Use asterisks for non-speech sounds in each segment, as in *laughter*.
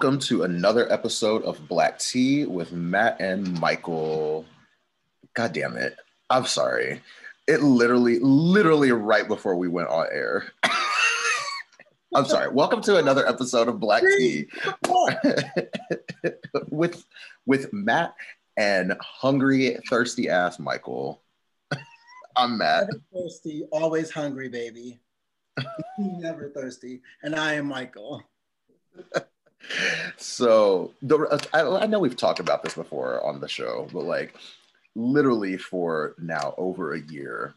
Welcome to another episode of Black Tea with Matt and Mikal. God damn it. I'm sorry. It literally, literally right before we went on air. *laughs* I'm sorry. Welcome to another episode of Black Tea *laughs* with with Matt and hungry, thirsty ass Mikal. *laughs* I'm Matt. Never thirsty, always hungry, baby. Never thirsty. And I am Mikal. So the, I, I know we've talked about this before on the show, but like literally for now over a year,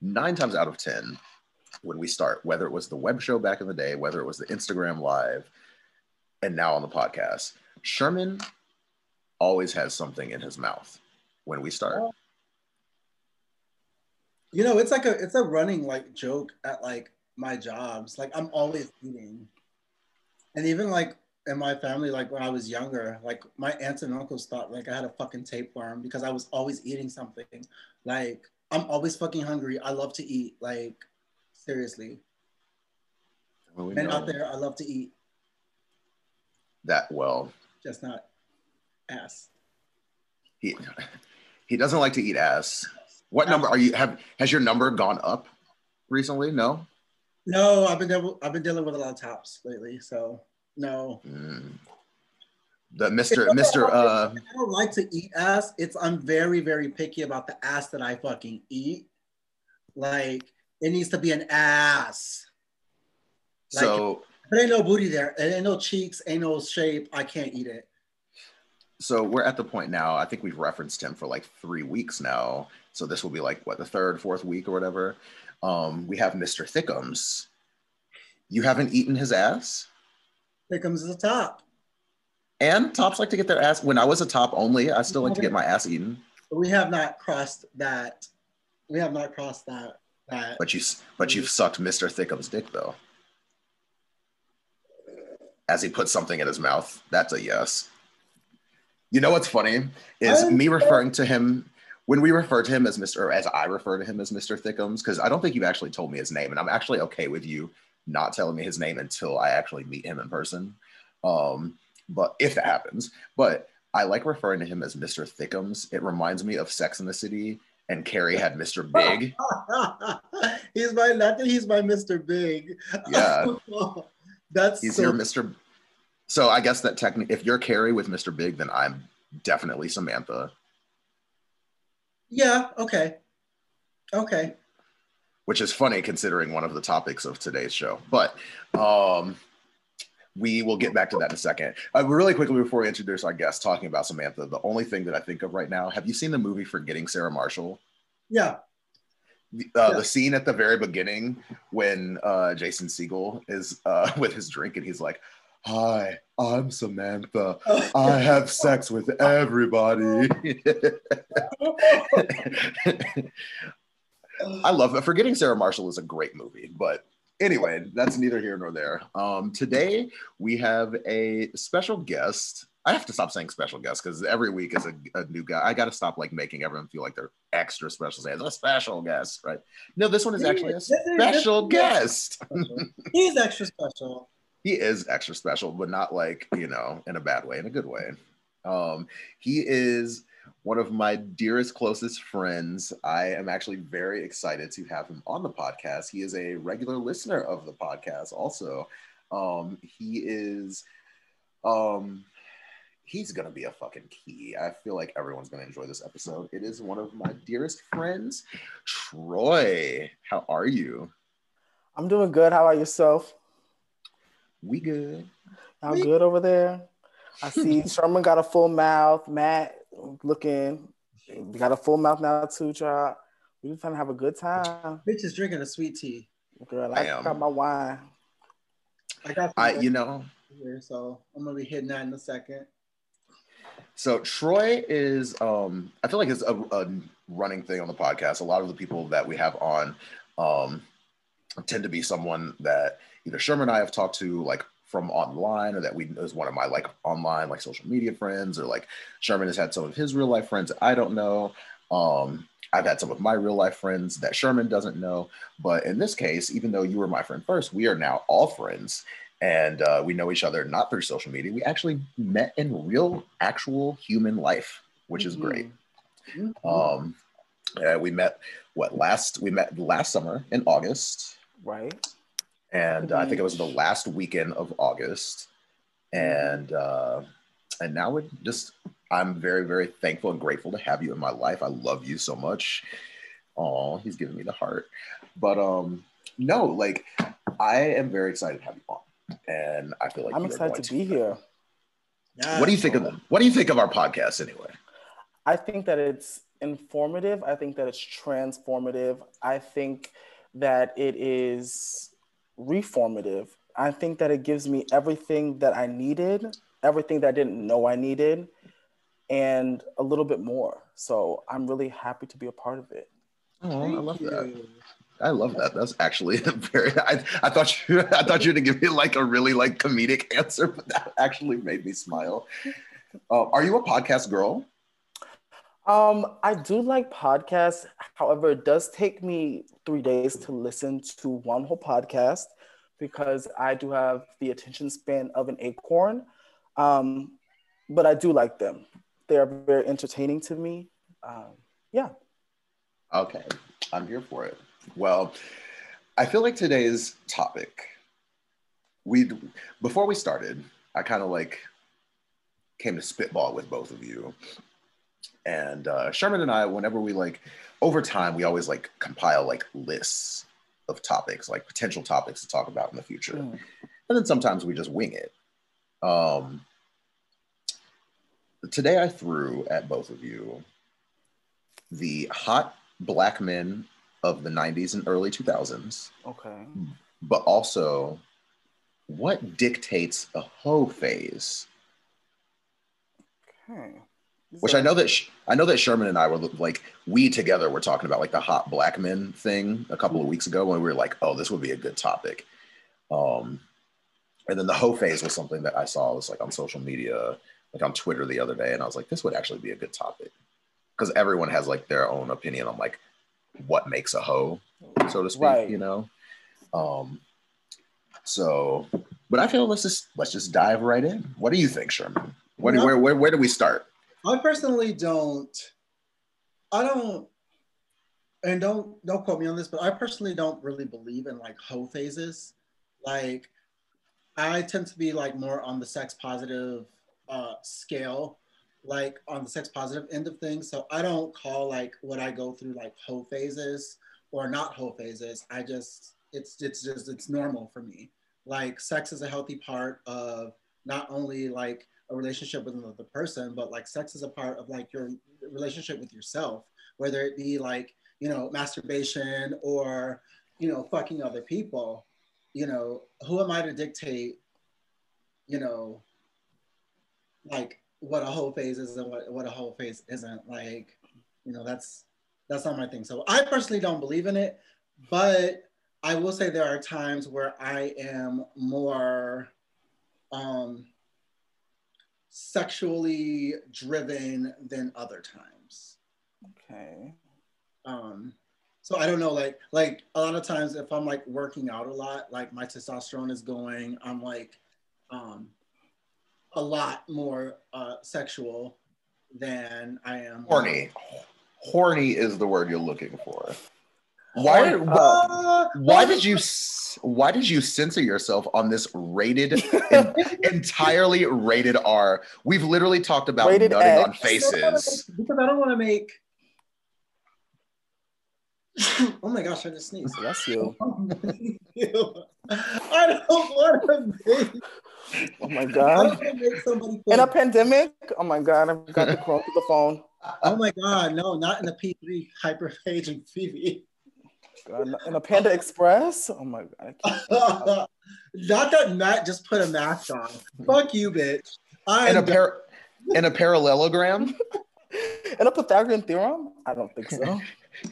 nine times out of 10, when we start, whether it was the web show back in the day, whether it was the Instagram live, and now on the podcast, Sherman always has something in his mouth when we start. You know, it's like a it's a running like joke at like my jobs. Like I'm always eating. And even like in my family, like when I was younger, like my aunts and uncles thought like I had a fucking tapeworm because I was always eating something. Like I'm always fucking hungry. I love to eat. Like seriously. Well, we out there, I love to eat. That well. Just not ass. He he doesn't like to eat ass. What number are you have has your number gone up recently? No? No, I've been I've been dealing with a lot of tops lately, so no. Mm. The Mr. Mr. Uh, I don't like to eat ass. It's I'm very, very picky about the ass that I fucking eat. Like it needs to be an ass. Like, so there ain't no booty there. There ain't no cheeks, ain't no shape. I can't eat it. So we're at the point now. I think we've referenced him for like three weeks now. So this will be like what the third, fourth week or whatever. Um, we have Mr. Thickums. You haven't eaten his ass? Thickums is a top. And tops like to get their ass. When I was a top only, I still like to get my ass eaten. We have not crossed that. We have not crossed that. That. But you, but you've sucked Mr. Thickums' dick though. As he puts something in his mouth, that's a yes. You know what's funny is me referring to him when we refer to him as Mr. or as I refer to him as Mr. Thickums, because I don't think you've actually told me his name, and I'm actually okay with you not telling me his name until I actually meet him in person. Um, but if that happens, but I like referring to him as Mr. Thickums. It reminds me of Sex in the City, and Carrie had Mr. Big. *laughs* he's my nothing. He's my Mr. Big. Yeah, *laughs* that's he's so- your Mr. So I guess that technically, if you're Carrie with Mr. Big, then I'm definitely Samantha. Yeah. Okay. Okay. Which is funny considering one of the topics of today's show, but um, we will get back to that in a second. Uh, really quickly before we introduce our guest, talking about Samantha, the only thing that I think of right now. Have you seen the movie Forgetting Sarah Marshall? Yeah. The, uh, yeah. the scene at the very beginning when uh, Jason Segel is uh, *laughs* with his drink and he's like, Hi, I'm Samantha. *laughs* I have sex with everybody. *laughs* I love it. Forgetting Sarah Marshall is a great movie, but anyway, that's neither here nor there. Um, today we have a special guest. I have to stop saying special guest because every week is a, a new guy. I got to stop like making everyone feel like they're extra special. Say it's a special guest, right? No, this one is actually a special guest. *laughs* He's extra special he is extra special, but not like, you know, in a bad way, in a good way. Um, he is one of my dearest, closest friends. I am actually very excited to have him on the podcast. He is a regular listener of the podcast, also. Um, he is, um, he's gonna be a fucking key. I feel like everyone's gonna enjoy this episode. It is one of my dearest friends, Troy. How are you? I'm doing good. How about yourself? We good. How good over there? I see *laughs* Sherman got a full mouth. Matt looking We got a full mouth now too, child. We just trying to have a good time. Bitch is drinking a sweet tea. Girl, I, I got my wine. I got I, you know. Here, so I'm gonna be hitting that in a second. So Troy is um I feel like it's a, a running thing on the podcast. A lot of the people that we have on um tend to be someone that either Sherman and I have talked to like from online or that we is one of my like online like social media friends or like Sherman has had some of his real life friends I don't know. Um, I've had some of my real life friends that Sherman doesn't know. But in this case, even though you were my friend first, we are now all friends. and uh, we know each other not through social media. We actually met in real, actual human life, which is great. Mhm. Um, uh, we met what last? We met last summer in August, Right. And uh, I think it was the last weekend of August, and uh, and now we just. I'm very very thankful and grateful to have you in my life. I love you so much. Oh, he's giving me the heart, but um, no, like I am very excited to have you on, and I feel like I'm excited to be here. Yeah. What do you think of them? What do you think of our podcast anyway? I think that it's informative. I think that it's transformative. I think that it is reformative. I think that it gives me everything that I needed, everything that I didn't know I needed, and a little bit more. So I'm really happy to be a part of it. Oh, I love Thank that. I love that. That's actually *laughs* very. I, I thought you. I thought you were gonna give me like a really like comedic *laughs* answer, but that actually made me smile. Uh, are you a podcast girl? Um, I do like podcasts. However, it does take me three days to listen to one whole podcast because I do have the attention span of an acorn. Um, but I do like them. They are very entertaining to me. Um, yeah. Okay, I'm here for it. Well, I feel like today's topic. We before we started, I kind of like came to spitball with both of you, and uh, Sherman and I, whenever we like over time, we always like compile like lists of topics, like potential topics to talk about in the future, Mm. and then sometimes we just wing it. Um, today, I threw at both of you the hot black men of the 90s and early 2000s, Okay. but also what dictates a hoe phase? Okay. Which I know that Sh- I know that Sherman and I were like we together were talking about like the hot black men thing a couple of weeks ago when we were like, oh, this would be a good topic. Um, and then the hoe phase was something that I saw was like on social media, like on Twitter the other day, and I was like, this would actually be a good topic because everyone has like their own opinion on like what makes a hoe, so to speak, Right. you know. Um, so, but I feel let's just let's just dive right in. What do you think, Sherman? What Yeah. where, where where do we start? I personally don't. I don't, and don't don't quote me on this, but I personally don't really believe in like hoe phases. Like, I tend to be like more on the sex positive uh, scale, like on the sex positive end of things. So I don't call like what I go through like hoe phases or not hoe phases. I just it's it's just it's normal for me. Like sex is a healthy part of not only like a relationship with another person, but like sex is a part of like your relationship with yourself, whether it be like, you know, masturbation or, you know, fucking other people. You know, who am I to dictate, you know, like what a whole phase is and what, what a whole phase isn't? Like, you know, that's that's not my thing. So I personally don't believe in it, but I will say there are times where I am more um sexually driven than other times. Okay. Um, so I don't know, like like a lot of times if I'm like working out a lot, like my testosterone is going, I'm like um, a lot more uh, sexual than I am Horny. Horny is the word you're looking for. Why? Horny- why, Uh, why did you? *laughs* Why did you censor yourself on this rated, *laughs* en- entirely rated R? We've literally talked about Rated nutting X. on faces. because I don't want to make. *coughs* oh my gosh! I just sneezed. Bless you. *laughs* I don't want to make. Oh my God. don't want to make somebody In a pandemic? Oh my God. I've got the call to the phone. Oh my god! No, not in the P3 hyperpage and Phoebe. Uh, God, In a Panda Express? Oh my God. *laughs* Not that Matt just put a mask on. Fuck you, bitch. I In a par- in a parallelogram, *laughs* In a Pythagorean theorem? I don't think so.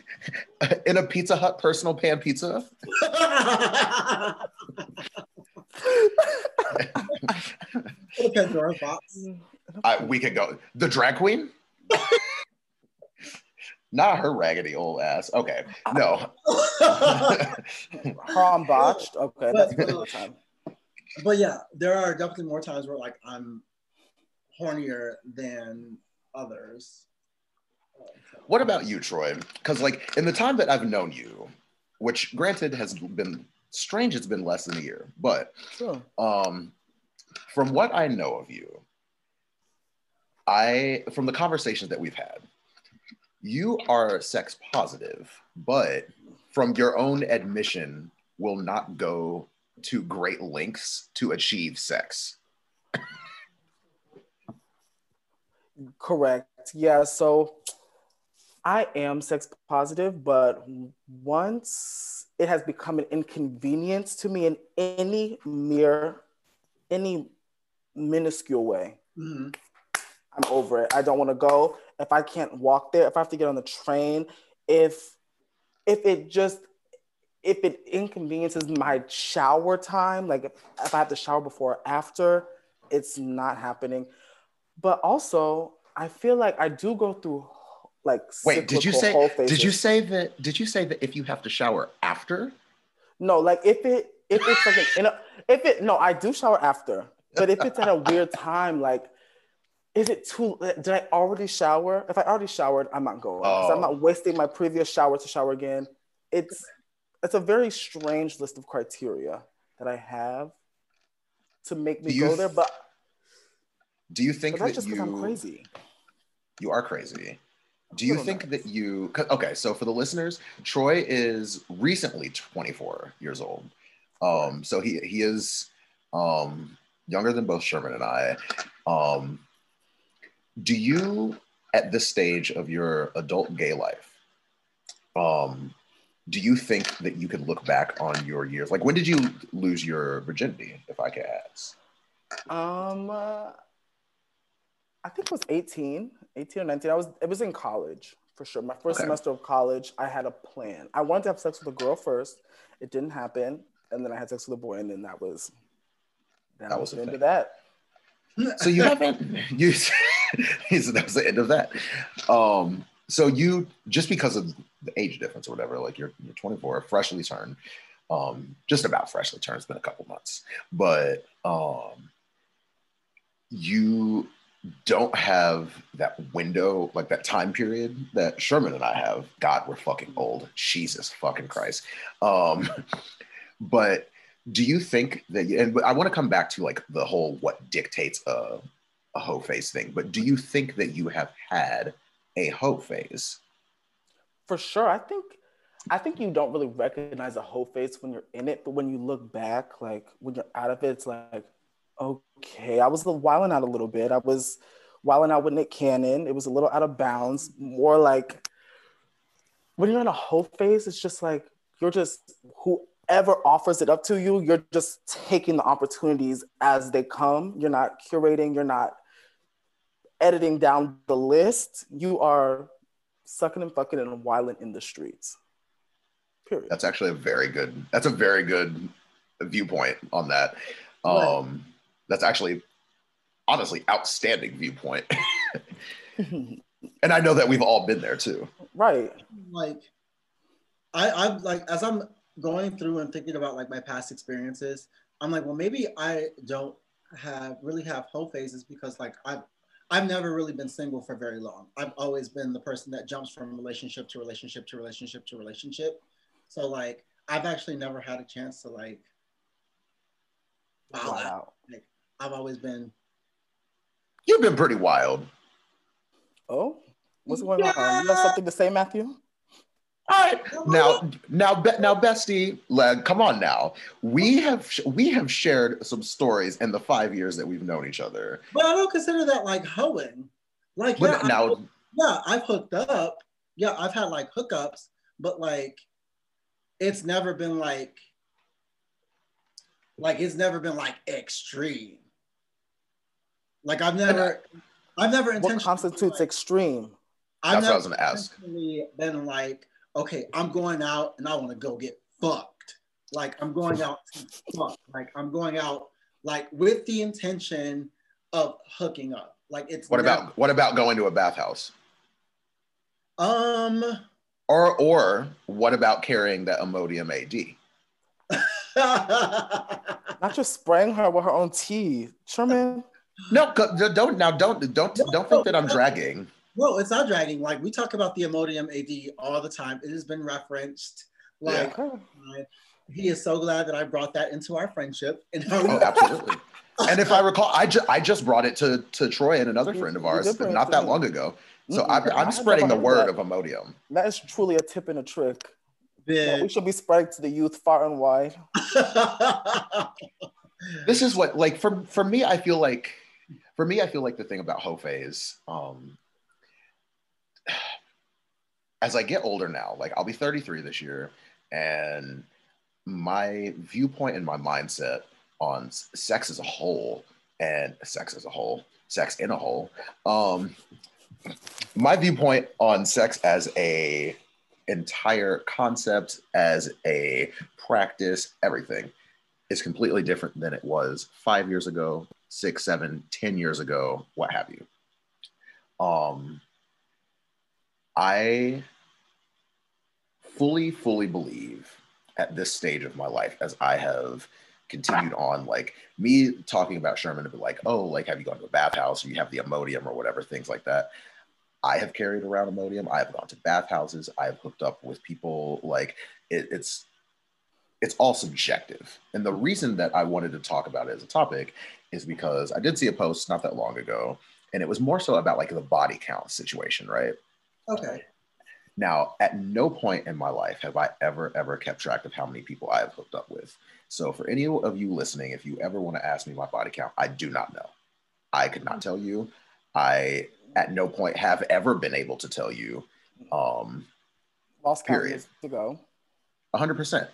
*laughs* in a Pizza Hut personal pan pizza. a Pandora box. I, we could go. The drag queen. Not her raggedy old ass. Okay, no. *laughs* Her on botched? Okay, that's for another time. but yeah, there are definitely more times where like I'm hornier than others. What about you, Troy? Because like in the time that I've known you, which granted has been strange, it's been less than a year, but Sure. um, from what I know of you, I from the conversations that we've had, you are sex positive, but from your own admission, will not go to great lengths to achieve sex. Correct. Yeah. So I am sex positive, but once it has become an inconvenience to me in any mere, any minuscule way, Mhm. I'm over it. I don't want to go. If I can't walk there, if I have to get on the train, if if it just if it inconveniences my shower time, like if, I have to shower before or after, it's not happening. But also, I feel like I do go through like Wait, did you say did you say that did you say that if you have to shower after? No, like if it if it's like an, in a, if it no, I do shower after, but if it's at a weird time, like is it too? Did I already shower? If I already showered, I'm not going. 'cause I'm Oh. not wasting my previous shower to shower again. It's it's a very strange list of criteria that I have to make me go there, but, Do you think that's that just because you I'm crazy. you are crazy? Do you think nuts. that you okay? So for the listeners, Troy is recently 24 years old. Um, so he he is um younger than both Sherman and I. Um, do you at this stage of your adult gay life, um, do you think that you could look back on your years? Like when did you lose your virginity, if I can ask? Um, uh, I think it was 18, 18 or 19. I was, it was in college for sure. My first Okay. semester of college, I had a plan. I wanted to have sex with a girl first. It didn't happen. And then I had sex with a boy, and then that was, that, That was the end of that. So you *laughs* haven't you *laughs* said that was the end of that. Um so you just because of the age difference or whatever, like you're you're 24, freshly turned, um, just about freshly turned, it's been a couple months, but um you don't have that window, like that time period that Sherman and I have. God, we're fucking old. Jesus fucking Christ. Um, *laughs* but do you think that and i want to come back to like the whole what dictates a, a hoe phase thing but do you think that you have had a hoe phase For sure. I think, I think you don't really recognize a whole face when you're in it, but when you look back, like when you're out of it, it's like, okay, I was wilding out a little bit. I was wilding out with Nick Cannon. It was a little out of bounds. More like when you're in a whole phase, it's just like you're just whoever offers it up to you, you're just taking the opportunities as they come. You're not curating, you're not editing down the list. You are sucking and fucking and wilding in the streets. Period. that's actually a very good that's a very good viewpoint on that um that's actually honestly outstanding viewpoint *laughs* and i know that we've all been there too right. like I, I'm like as I'm going through and thinking about like my past experiences, I'm like, well, maybe I don't have really have whole phases because like I've I've never really been single for very long. I've always been the person that jumps from relationship to relationship to relationship to relationship. So like I've actually never had a chance to like wow, Wow. I've always been you've been pretty wild Oh, what's going on? You have something to say, Matthew? All right, now, now, now, Bestie, like, come on now. We have we have shared some stories in the five years that we've known each other. but I don't consider that like hoeing. Like yeah, now, yeah, I've hooked up. Yeah, I've had like hookups, but like it's never been like like it's never been like extreme. Like I've never I've never What constitutes like, extreme? I've That's what I was gonna ask. been like, okay, I'm going out and I want to go get fucked. Like I'm going out to fuck. Like I'm going out like with the intention of hooking up. Like it's what never- about what about going to a bathhouse? um Or or what about carrying that Imodium AD? Not Not just spraying her with her own tea, Sherman. No, don't now. Don't don't don't think that I'm dragging. No, it's not dragging. Like we talk about the Imodium AD all the time. It has been referenced. Like yeah. he is so glad that I brought that into our friendship. And oh, absolutely. and if I recall, I just I just brought it to to Troy and another friend of ours not that long ago. So I'm, I'm spreading the word of Imodium. That is truly a tip and a trick. Yeah. we should be spreading to the youth far and wide. *laughs* this is what like for for me, I feel like for me, I feel like the thing about Hofe is um as I get older now, like I'll be 33 this year, and my viewpoint and my mindset on sex as a whole and sex as a whole, sex in a whole, um, my viewpoint on sex as a entire concept, as a practice, everything is completely different than it was five years ago, six, seven, ten years ago, what have you. Um, I fully, fully believe at this stage of my life, as I have continued on, like me talking about Sherman be like, oh, like, have you gone to a bathhouse or you have the Imodium or whatever, things like that. I have carried around Imodium. I have gone to bathhouses. I have hooked up with people. Like it, it's, it's all subjective. And the reason that I wanted to talk about it as a topic is because I did see a post not that long ago, and it was more so about like the body count situation, right? Okay. Now, at no point in my life have I ever, ever kept track of how many people I have hooked up with. So, for any of you listening, if you ever want to ask me my body count, I do not know. I could not tell you. I, at no point, have ever been able to tell you. Um, Lost period to go. 100%.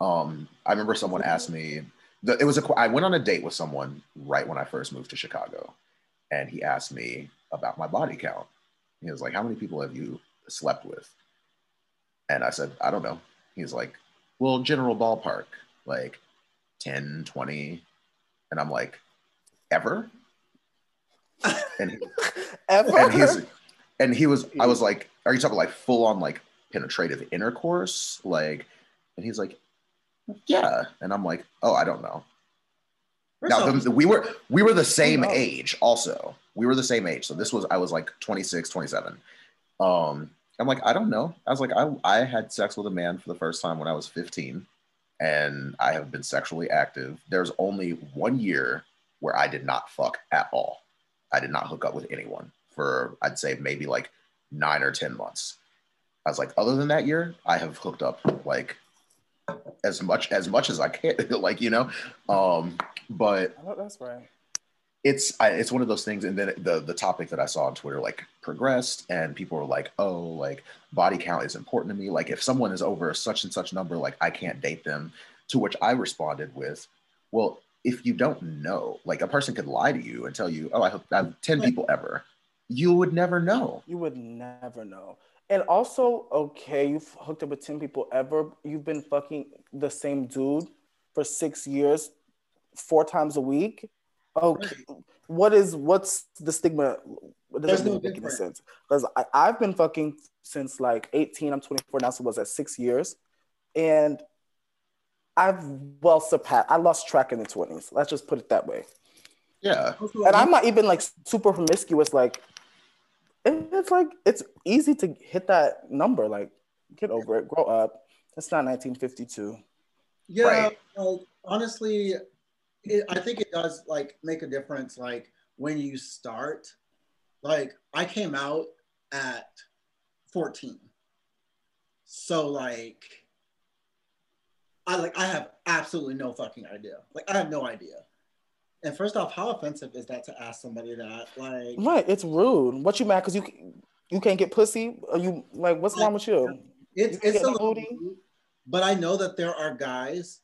Um, I remember someone asked me, the, it was a, I went on a date with someone right when I first moved to Chicago, and he asked me about my body count. He was like, How many people have you slept with? And I said, I don't know. He's like, Well, general ballpark, like 10, 20. And I'm like, Ever? *laughs* And he, ever? And, he's, and he was, I was like, Are you talking like full on like penetrative intercourse? Like, and he's like, Yeah. And I'm like, Oh, I don't know. now, we were we were the same age also we were the same age. So this was, I was like 26, 27. Um, I'm like, I don't know. I was like, I, I had sex with a man for the first time when I was 15 and I have been sexually active. There's only one year where I did not fuck at all. I did not hook up with anyone for, I'd say maybe like nine or 10 months. I was like, other than that year, I have hooked up like as much as much as I can, *laughs* like you know. Um, but that's right it's I, it's one of those things and then the the topic that i saw on twitter like progressed and people were like oh like body count is important to me. Like if someone is over such and such number like i can't date them. To which i responded with well if you don't know like a person could lie to you and tell you oh i hope i have 10 people ever you would never know. You would never know. And also okay you've hooked up with 10 people ever. You've been fucking the same dude for six years four times a week Okay, what is what's the stigma? It doesn't no make any sense because I've been fucking since like 18. I'm 24 now, so was at six years, and I've well surpassed. I lost track in the 20s. Let's just put it that way. Yeah, and I'm not even like super promiscuous. Like it's like it's easy to hit that number. Like get over it, grow up. It's not 1952. Yeah, right. like, honestly, it, I think it does like make a difference. Like when you start, like I came out at 14. So like I like I have absolutely no fucking idea. Like I have no idea. And first off, how offensive is that to ask somebody that? Like Right, it's rude. What you mad because you you can't get pussy? Are you like what's wrong with you? It's you it's a little rude, but I know that there are guys,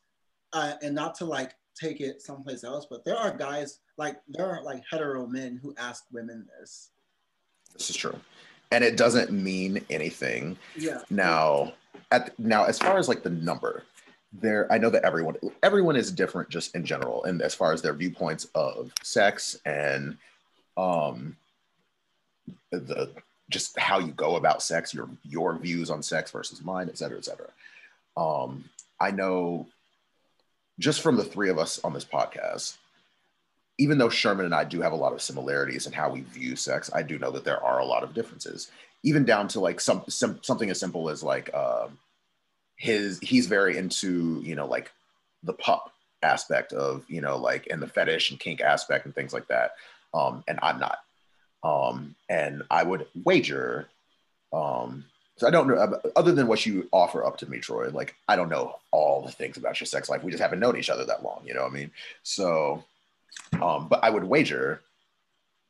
uh, and not to like take it someplace else, but there are guys like there are like hetero men who ask women this. This is true. And it doesn't mean anything. Yeah. Now, at now as far as like the number, there I know that everyone everyone is different just in general and as far as their viewpoints of sex and um the just how you go about sex, your your views on sex versus mine, et cetera, et cetera. Um, I know just from the three of us on this podcast, even though Sherman and I do have a lot of similarities in how we view sex, I do know that there are a lot of differences, even down to like some, some something as simple as like uh, his he's very into you know like the pup aspect of you know like and the fetish and kink aspect and things like that, um, and I'm not, um, and I would wager, um, so I don't know other than what you offer up to me, Troy. Like I don't know all the things about your sex life. We just haven't known each other that long, you know what I mean? So um, but I would wager,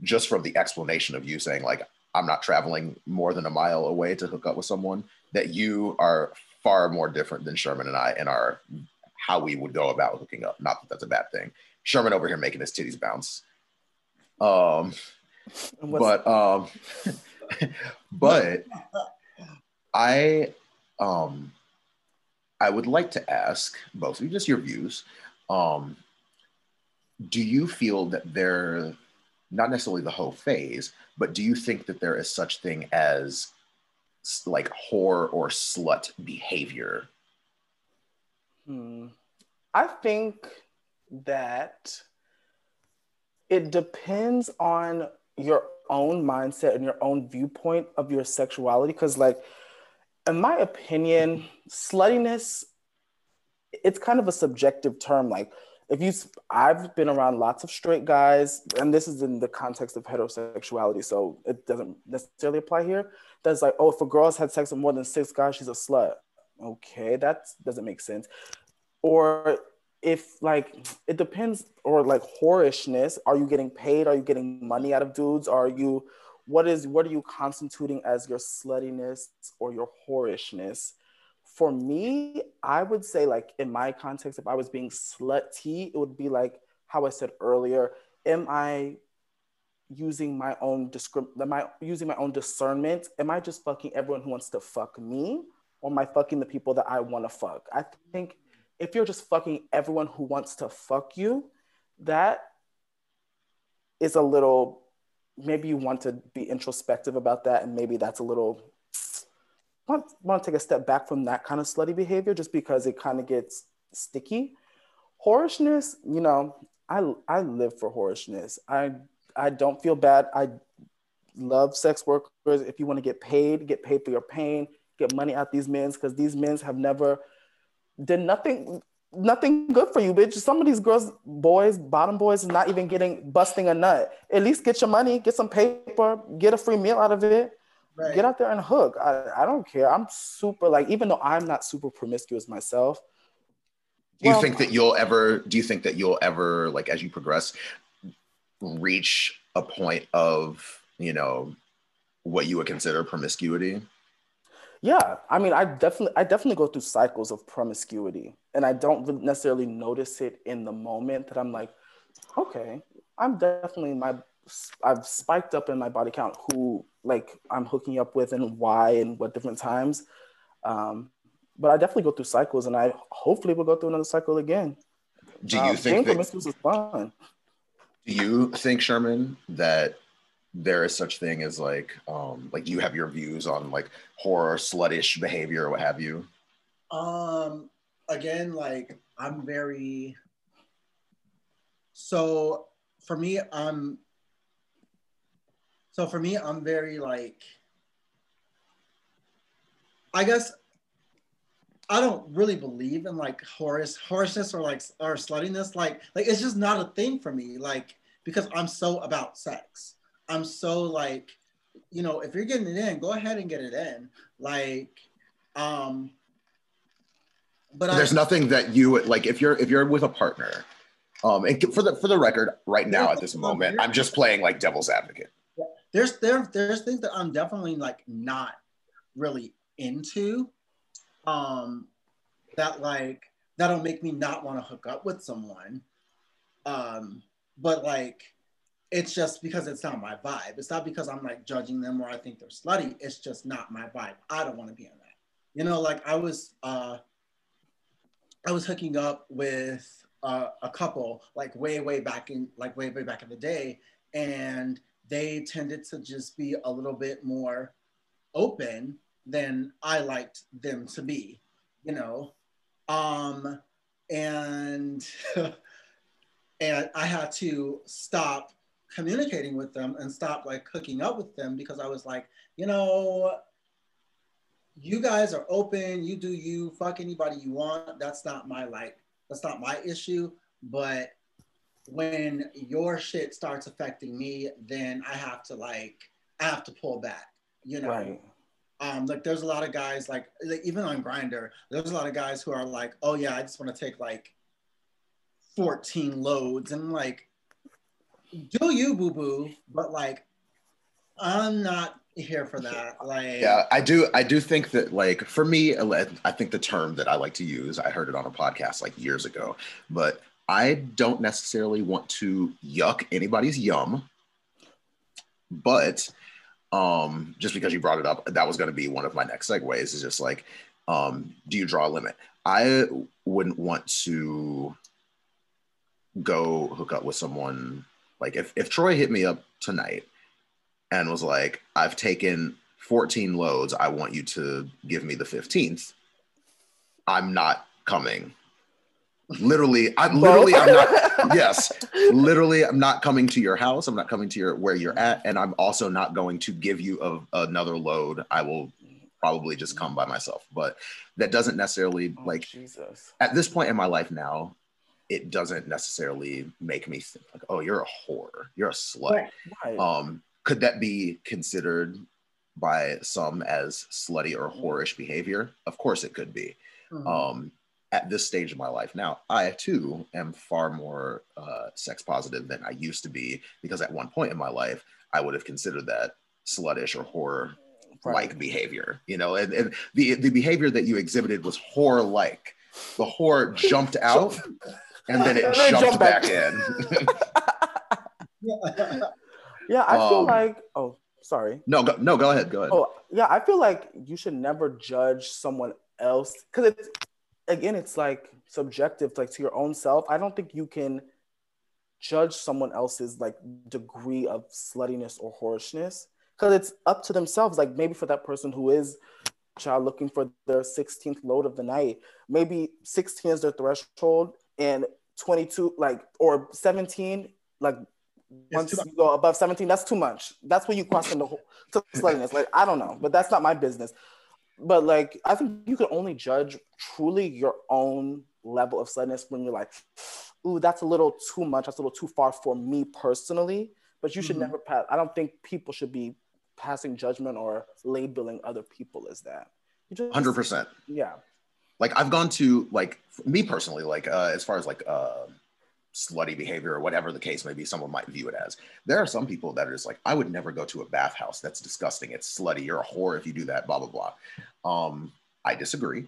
just from the explanation of you saying like I'm not traveling more than a mile away to hook up with someone, that you are far more different than Sherman and I in our how we would go about hooking up. Not that that's a bad thing. Sherman over here making his titties bounce. Um, but um, *laughs* but *laughs* I um, I would like to ask both of you just your views. Um, do you feel that there, not necessarily the whole phase, but do you think that there is such thing as like whore or slut behavior? Hmm. I think that it depends on your own mindset and your own viewpoint of your sexuality. Because, like, in my opinion, sluttiness, it's kind of a subjective term. Like, if you i've been around lots of straight guys and this is in the context of heterosexuality so it doesn't necessarily apply here. That's like oh if a girl's had sex with more than six guys she's a slut. Okay that doesn't make sense. Or if like it depends or like whorishness are you getting paid? Are you getting money out of dudes? Are you what is what are you constituting as your sluttiness or your whorishness for me, I would say like in my context, if I was being slutty, it would be like how I said earlier. Am I using my own discrim? Am I using my own discernment? Am I just fucking everyone who wants to fuck me, or am I fucking the people that I want to fuck? I think if you're just fucking everyone who wants to fuck you, that is a little. Maybe you want to be introspective about that, and maybe that's a little want, want to take a step back from that kind of slutty behavior just because it kind of gets sticky. Whorishness, you know, I I live for whorishness. I I don't feel bad. I love sex workers. If you want to get paid, get paid for your pain, get money out these men's because these men's have never did nothing nothing good for you, bitch. Some of these girls, boys, bottom boys, not even getting busting a nut. At least get your money, get some paper, get a free meal out of it. Right. Get out there and hook. I, I don't care. I'm super like even though I'm not super promiscuous myself. Do you well, think that you'll ever do you think that you'll ever like as you progress reach a point of, you know, what you would consider promiscuity? Yeah, I mean, I definitely, I definitely go through cycles of promiscuity, and I don't necessarily notice it in the moment that I'm like, okay, I'm definitely my I've spiked up in my body count who like I'm hooking up with and why and what different times. Um, but I definitely go through cycles, and I hopefully will go through another cycle again. Do you um, think that, is fun? Do you think Sherman that there is such thing as like um like you have your views on like horror sluttish behavior or what have you? Um again like I'm very so for me I'm so for me, I'm very like, I guess I don't really believe in like Horace, Horaceness or like or sluttiness. Like, like it's just not a thing for me. Like, because I'm so about sex. I'm so like, you know, if you're getting it in, go ahead and get it in. Like, um, but there's I, nothing that you would like if you're if you're with a partner. Um, and for the for the record, right now at this moment, I'm just playing like devil's advocate there's there there's things that I'm definitely like not really into. Um, that like that'll make me not want to hook up with someone. Um, but like it's just because it's not my vibe. It's not because I'm like judging them or I think they're slutty. It's just not my vibe. I don't want to be in that. You know, like I was uh I was hooking up with uh, a couple like way way back in like way way back in the day and they tended to just be a little bit more open than I liked them to be, you know. Um, and *laughs* and I had to stop communicating with them and stop like hooking up with them because I was like, you know, you guys are open, you do you, fuck anybody you want. That's not my like, that's not my issue. But when your shit starts affecting me, then I have to like, I have to pull back, you know. Right. Um, like there's a lot of guys like, like even on Grindr there's a lot of guys who are like, oh yeah, I just want to take like 14 loads and like, do you boo boo, but like I'm not here for that. Like Yeah, I do I do think that like for me I think the term that I like to use, I heard it on a podcast like years ago, but I don't necessarily want to yuck anybody's yum, but um just because you brought it up, that was going to be one of my next segues is just like um do you draw a limit? I wouldn't want to go hook up with someone like if, if Troy hit me up tonight and was like, I've taken 14 loads, I want you to give me the 15th, I'm not coming. Literally, I'm literally, I'm not, *laughs* yes, literally, I'm not coming to your house. I'm not coming to your where you're at. And I'm also not going to give you a, another load. I will probably just come by myself. But that doesn't necessarily oh, like Jesus. at this point in my life now, it doesn't necessarily make me think like, oh, you're a whore, you're a slut. Right. Um, could that be considered by some as slutty or mm-hmm. whorish behavior? Of course, it could be. Mm-hmm. Um, at this stage of my life now, I too am far more uh, sex positive than I used to be because at one point in my life, I would have considered that sluttish or whore like right. behavior, you know, and, and the, the behavior that you exhibited was whore like. The whore jumped out and then it *laughs* jumped, jumped back, back in. *laughs* yeah, I feel um, like oh, sorry. No, go, no, go ahead. Go ahead. Oh, yeah, I feel like you should never judge someone else because it's again, it's like subjective, like to your own self. I don't think you can judge someone else's like degree of sluttiness or whorishness because it's up to themselves. Like maybe for that person who is child looking for their 16th load of the night, maybe 16 is their threshold and 22 like or 17 like once you go above 17 that's too much. That's when you question the whole *laughs* sluttiness like i don't know but that's not my business. But like i think you can only judge truly your own level of sluttiness when you're like ooh that's a little too much. That's a little too far for me personally. But you should mm-hmm. never pass i don't think people should be passing judgment or labeling other people as that. Just, 100% yeah. Like I've gone to like me personally, like uh, as far as like uh, slutty behavior or whatever the case may be, someone might view it as. There are some people that are just like, I would never go to a bathhouse. That's disgusting. It's slutty. You're a whore if you do that. Blah blah blah. Um, I disagree.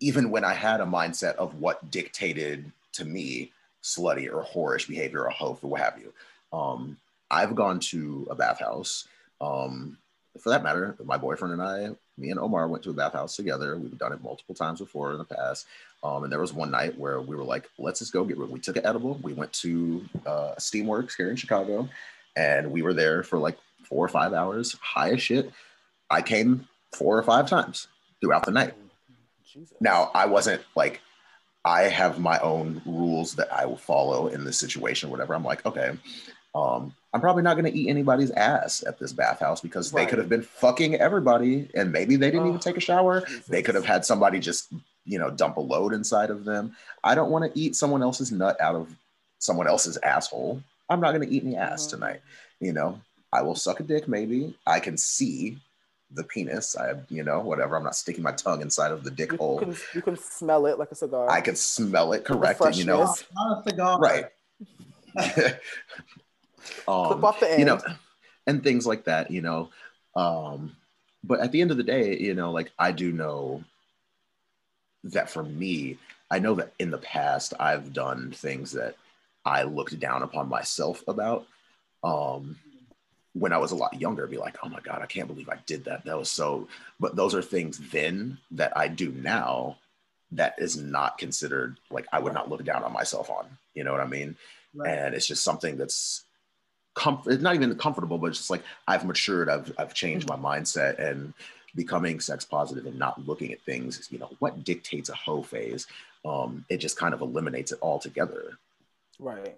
Even when I had a mindset of what dictated to me slutty or whorish behavior or hope or what have you. Um, I've gone to a bathhouse. Um, for that matter, my boyfriend and I me and Omar went to a bathhouse together. We've done it multiple times before in the past. Um, and there was one night where we were like, let's just go get rid. We took an edible. We went to uh, Steamworks here in Chicago, and we were there for like four or five hours, high as shit. I came four or five times throughout the night. Jesus. Now I wasn't like, I have my own rules that I will follow in this situation, whatever. I'm like, okay, um, I'm probably not going to eat anybody's ass at this bathhouse because right. they could have been fucking everybody and maybe they didn't oh, even take a shower. Jesus. They could have had somebody just, you know, dump a load inside of them. I don't want to eat someone else's nut out of someone else's asshole. I'm not going to eat any ass mm-hmm. tonight. You know, I will suck a dick maybe. I can see the penis. I, you know, whatever. I'm not sticking my tongue inside of the dick you hole. Can, you can smell it like a cigar. I can smell it, correct. And, you know, not a cigar. Right. *laughs* um, Clip off the end. You know, and things like that, you know. Um, but at the end of the day, you know, like I do know that for me, I know that in the past I've done things that I looked down upon myself about. Um, when I was a lot younger, be like, oh my God, I can't believe I did that. That was so, but those are things then that I do now that is not considered like I would not look down on myself on. You know what I mean? Right. And it's just something that's comfort it's not even comfortable but it's just like i've matured i've i've changed my mindset and becoming sex positive and not looking at things, you know, what dictates a hoe phase, um, it just kind of eliminates it altogether. Right.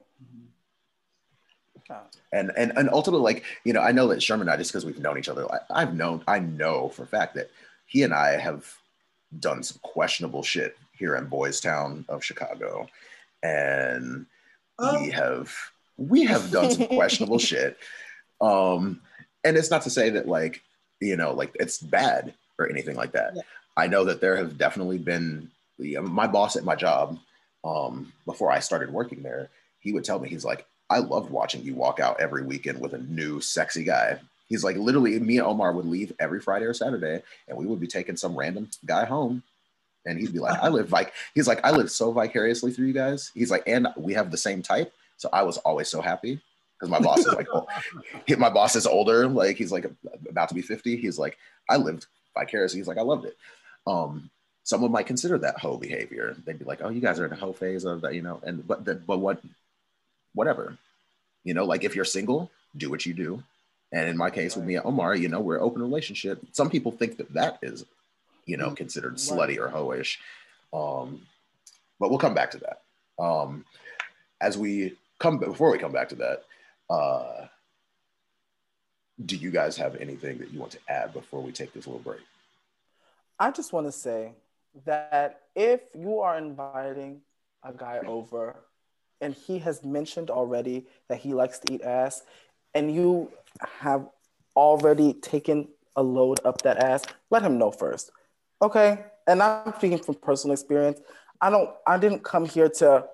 Yeah. And and and ultimately, like you know, I know that Sherman and I, just because we've known each other, I, I've known, I know for a fact that he and I have done some questionable shit here in Boys Town of Chicago, and oh. we have we have done some questionable *laughs* shit. Um, and it's not to say that like you know like it's bad or anything like that. Yeah. I know that there have definitely been you know, my boss at my job um, before I started working there. He would tell me he's like, I loved watching you walk out every weekend with a new sexy guy. He's like, literally, me and Omar would leave every Friday or Saturday, and we would be taking some random guy home and he'd be like, I live like he's like, I live so vicariously through you guys. He's like, and we have the same type. So I was always so happy because my boss is like, oh, my boss is older. Like he's like about to be 50. He's like, I lived vicariously. He's like, I loved it. Um, someone might consider that hoe behavior. They'd be like, oh, you guys are in a hoe phase of that, you know, and but the, but what, whatever, you know, like if you're single, do what you do. And in my case with me and Omar, you know, we're open relationship. Some people think that that is, you know, considered slutty or hoish. Um, but we'll come back to that. Um, as we come before we come back to that, uh, do you guys have anything that you want to add before we take this little break? I just want to say that if you are inviting a guy over and he has mentioned already that he likes to eat ass and you have already taken a load up that ass, let him know first. Okay? And I'm speaking from personal experience. I don't I didn't come here to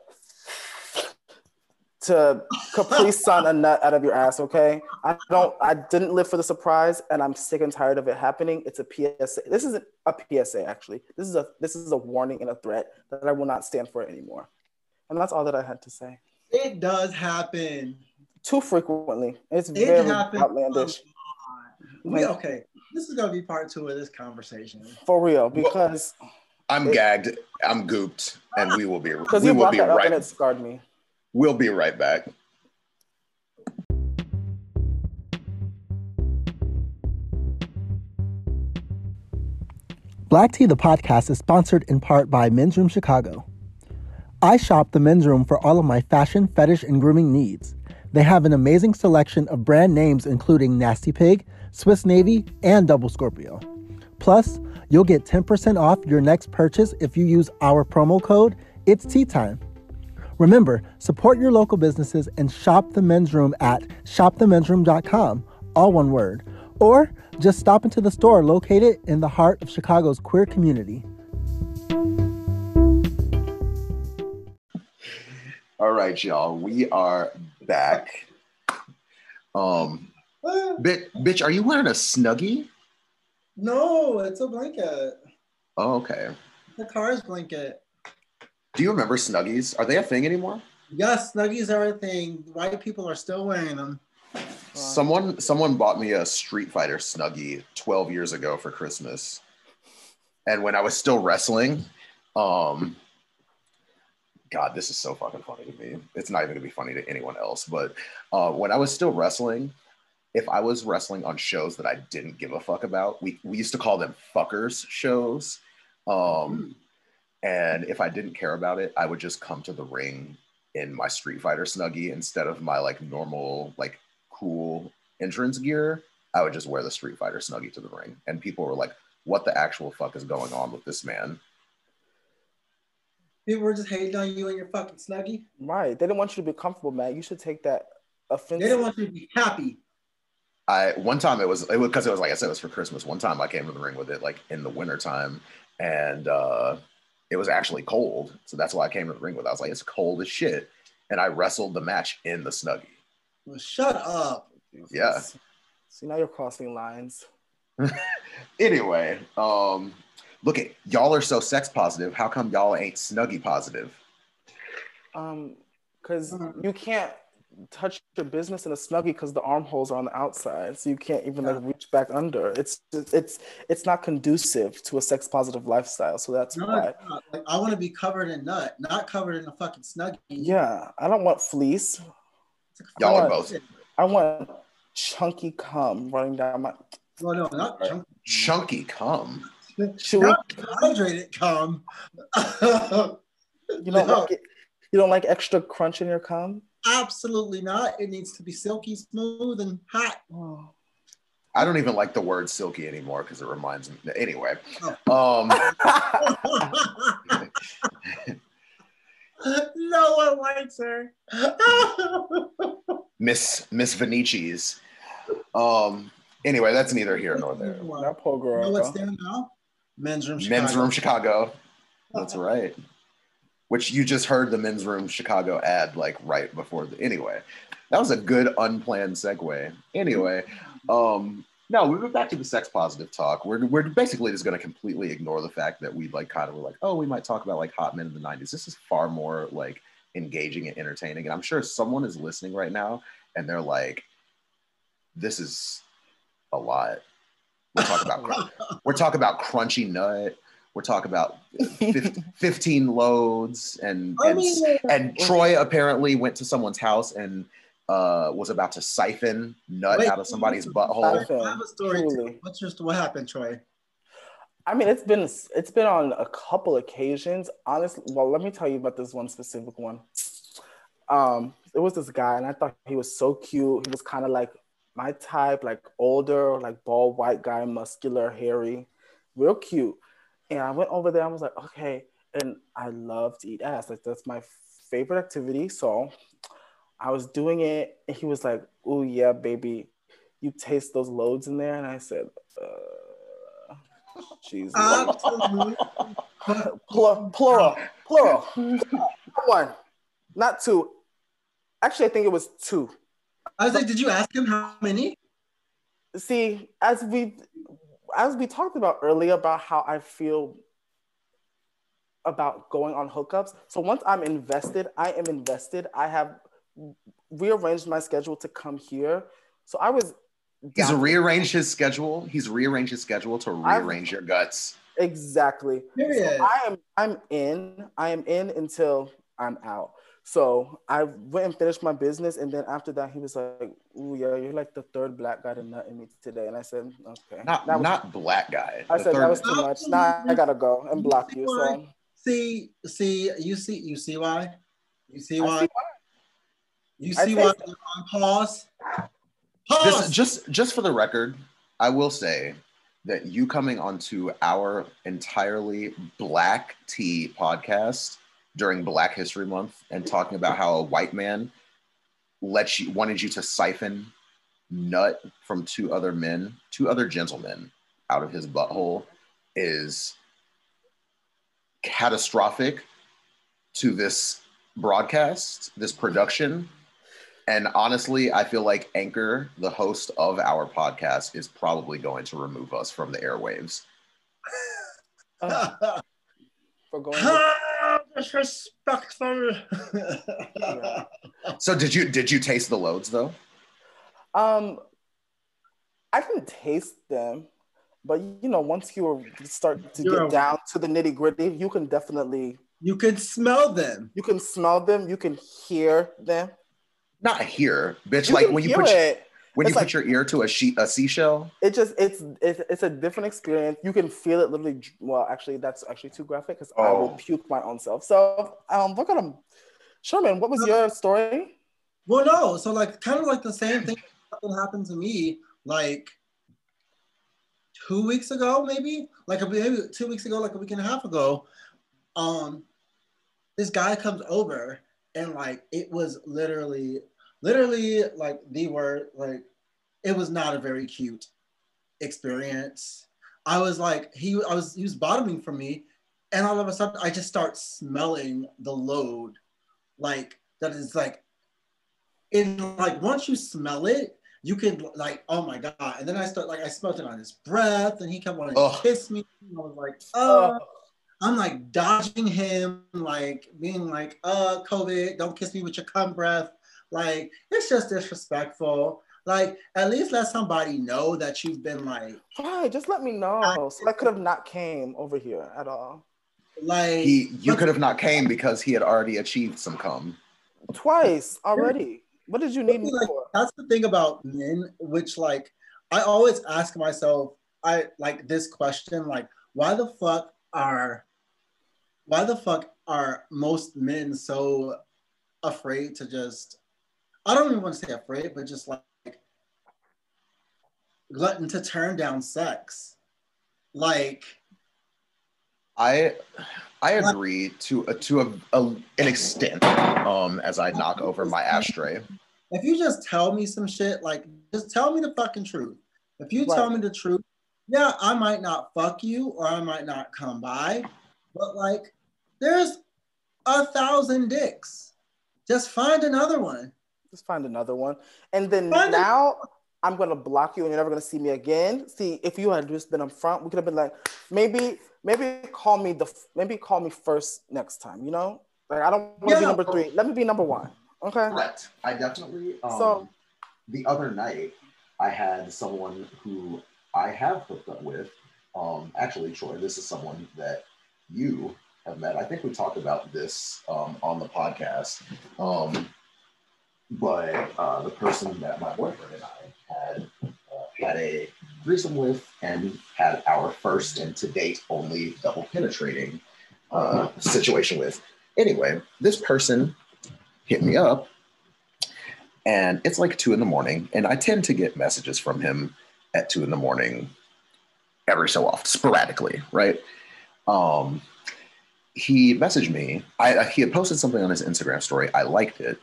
to Capri Sun a nut out of your ass, okay? I don't I didn't live for the surprise and I'm sick and tired of it happening. It's a PSA. This isn't a PSA actually. This is a this is a warning and a threat that I will not stand for anymore. And that's all that I had to say. It does happen. Too frequently. It's it very happens. outlandish. We, okay. This is gonna be part two of this conversation. For real, because I'm it, gagged, I'm gooped, and we will be we will be right. and it scarred me. We'll be right back. Black Tea the podcast is sponsored in part by Men's Room Chicago. I shop the men's room for all of my fashion, fetish, and grooming needs. They have an amazing selection of brand names including Nasty Pig, Swiss Navy, and Double Scorpio. Plus, you'll get 10% off your next purchase if you use our promo code It's Tea Time. Remember, support your local businesses and shop the men's room at shopthemensroom.com, all one word, or just stop into the store located in the heart of Chicago's queer community. All right, y'all, we are back. Um, bitch, bitch, are you wearing a snuggie? No, it's a blanket. Oh, okay. The car's blanket. Do you remember Snuggies? Are they a thing anymore? Yes, Snuggies are a thing. White people are still wearing them. Someone someone bought me a Street Fighter Snuggie 12 years ago for Christmas. And when I was still wrestling, um God, this is so fucking funny to me. It's not even gonna be funny to anyone else. But uh, when I was still wrestling, if I was wrestling on shows that I didn't give a fuck about, we, we used to call them fuckers shows. Um, and if I didn't care about it, I would just come to the ring in my Street Fighter snuggie instead of my like normal, like cool entrance gear. I would just wear the Street Fighter snuggie to the ring. And people were like, what the actual fuck is going on with this man? People were just hating on you and your fucking snuggie. Right. They didn't want you to be comfortable, man. You should take that offensive. They didn't want you to be happy. I one time it was it was because it was like I said it was for Christmas. One time I came to the ring with it like in the wintertime and uh it was actually cold. So that's why I came to the ring with. I was like, it's cold as shit. And I wrestled the match in the snuggie. Well, shut up. Yeah. See now you're crossing lines. *laughs* anyway, um, look at y'all are so sex positive. How come y'all ain't snuggie positive? Um, because you can't touch your business in a snuggie because the armholes are on the outside, so you can't even yeah. like reach back under. It's it's it's not conducive to a sex positive lifestyle. So that's no, why. Like, I want to be covered in nut, not covered in a fucking snuggie. Yeah, I don't want fleece. Y'all are both. I want chunky cum running down my. Well, no, not chunky. Chunky cum. Should we, hydrated cum. *laughs* you don't No. like it, you don't like extra crunch in your cum? Absolutely not. It needs to be silky smooth and hot. Oh. I don't even like the word silky anymore because it reminds me. Anyway, Oh. um, *laughs* no one likes her. *laughs* Miss Miss Venici's. Um, anyway, that's neither here nor there. That poor You know what's there now? Men's room. Chicago. Men's Room Chicago. That's right. Which you just heard the Men's Room Chicago ad like right before the anyway. That was a good unplanned segue. Anyway, um no, we went back to the sex positive talk. We're, we're basically just going to completely ignore the fact that we like kind of were like, oh, we might talk about like hot men in the 90s. This is far more like engaging and entertaining. And I'm sure someone is listening right now and they're like, this is a lot. We're talking about *laughs* we're talking about crunchy nut. We're talking about fif- *laughs* 15 loads and I and, mean, and Troy apparently went to someone's house and uh, was about to siphon nut Wait, out of somebody's butthole. I have a story. Too. What's your what happened, Troy? I mean, it's been it's been on a couple occasions. Honestly, well, let me tell you about this one specific one. Um, it was this guy, and I thought he was so cute. He was kind of like my type, like older, like bald white guy, muscular, hairy, real cute. And I went over there. I was like, okay. And I love to eat ass. Like that's my favorite activity. So I was doing it, and he was like, "Oh yeah, baby, you taste those loads in there?" And I said, uh, "Jesus." Plural, plural, plural. Not one, not two. Actually, I think it was two. I was like, did you ask him how many? See, as we as we talked about earlier about how I feel about going on hookups. So once I'm invested, I am invested. I have rearranged my schedule to come here. So I was He's down- rearranged his schedule. He's rearranged his schedule to I've- rearrange your guts. exactly. Period. So I am I'm in. I am in until I'm out. So I went and finished my business, and then after that, he was like, "Ooh, yeah, you're like the third black guy to nut in me today." And I said, "Okay." Not was- not black guy. I said that was too much. Now I gotta go and block you. So See, see, you see, you see why? You see why? see You see why? I'm pause. Pause. Just just just for the record, I will say that you coming onto our entirely black tea podcast during Black History Month and talking about how a white man let you wanted you to siphon nut from two other men, two other gentlemen out of his butthole is catastrophic to this broadcast, this production. And honestly, I feel like Anchor, the host of our podcast, is probably going to remove us from the airwaves. uh, *laughs* for going. *laughs* How disrespectful. *laughs* So did you did you taste the loads though? Um, I can taste them, but you know, once you start to You're get a- down to the nitty gritty, you can definitely you can smell them. you can smell them, you can hear them. Not hear, bitch. You like can when you hear put your, it. When you It's put your ear to a sheet a seashell. It just it's it's, it's a different experience. You can feel it literally. Well, actually, that's actually too graphic because I will Oh. puke my own self. So, um, we're gonna. Sherman, what was your story? Well, no. So like, kind of like the same thing that happened to me, like two weeks ago, maybe like a, maybe two weeks ago, like a week and a half ago. Um, this guy comes over and like it was literally, literally like the word like it was not a very cute experience. I was like he, I was he was bottoming for me, and all of a sudden I just start smelling the load, like that is like and like once you smell it, you can like, oh my god. And then I start like I smelled it on his breath, and he kept wanting Ugh. to kiss me. And I was like, oh, I'm like dodging him, like being like, uh, COVID, don't kiss me with your cum breath. Like it's just disrespectful. Like at least let somebody know that you've been like, Right, just let me know. So I could have not came over here at all. like He you could have not came because he had already achieved some cum. Twice already. What did you need me Like, for? that's the thing about men, which like I always ask myself, I like this question, like, why the fuck are, why the fuck are most men so afraid to just, I don't even want to say afraid, but just like glutton to turn down sex. Like, I I agree to a, to a, a, an extent. Um, as I knock over my ashtray. If you just tell me some shit, like just tell me the fucking truth. If you right. tell me the truth, yeah, I might not fuck you or I might not come by, but like, there's a thousand dicks. Just find another one. Just find another one, and then find now. A- I'm gonna block you and you're never gonna see me again. See, if you had just been up front, we could have been like, maybe, maybe call me the, maybe call me first next time. You know, like I don't want to yeah, be number three. Let me be number one. Okay. Correct. I definitely. Um, so the other night, I had someone who I have hooked up with. Um, actually, Troy, this is someone that you have met. I think we talked about this um, on the podcast. Um, but uh, the person that my boyfriend and I had uh, had a threesome with and had our first and to date only double penetrating uh, situation with. Anyway, this person hit me up and it's like two in the morning and i tend to get messages from him at two in the morning every so often sporadically right? Um, he messaged me. I, he had posted something on his instagram story. I liked it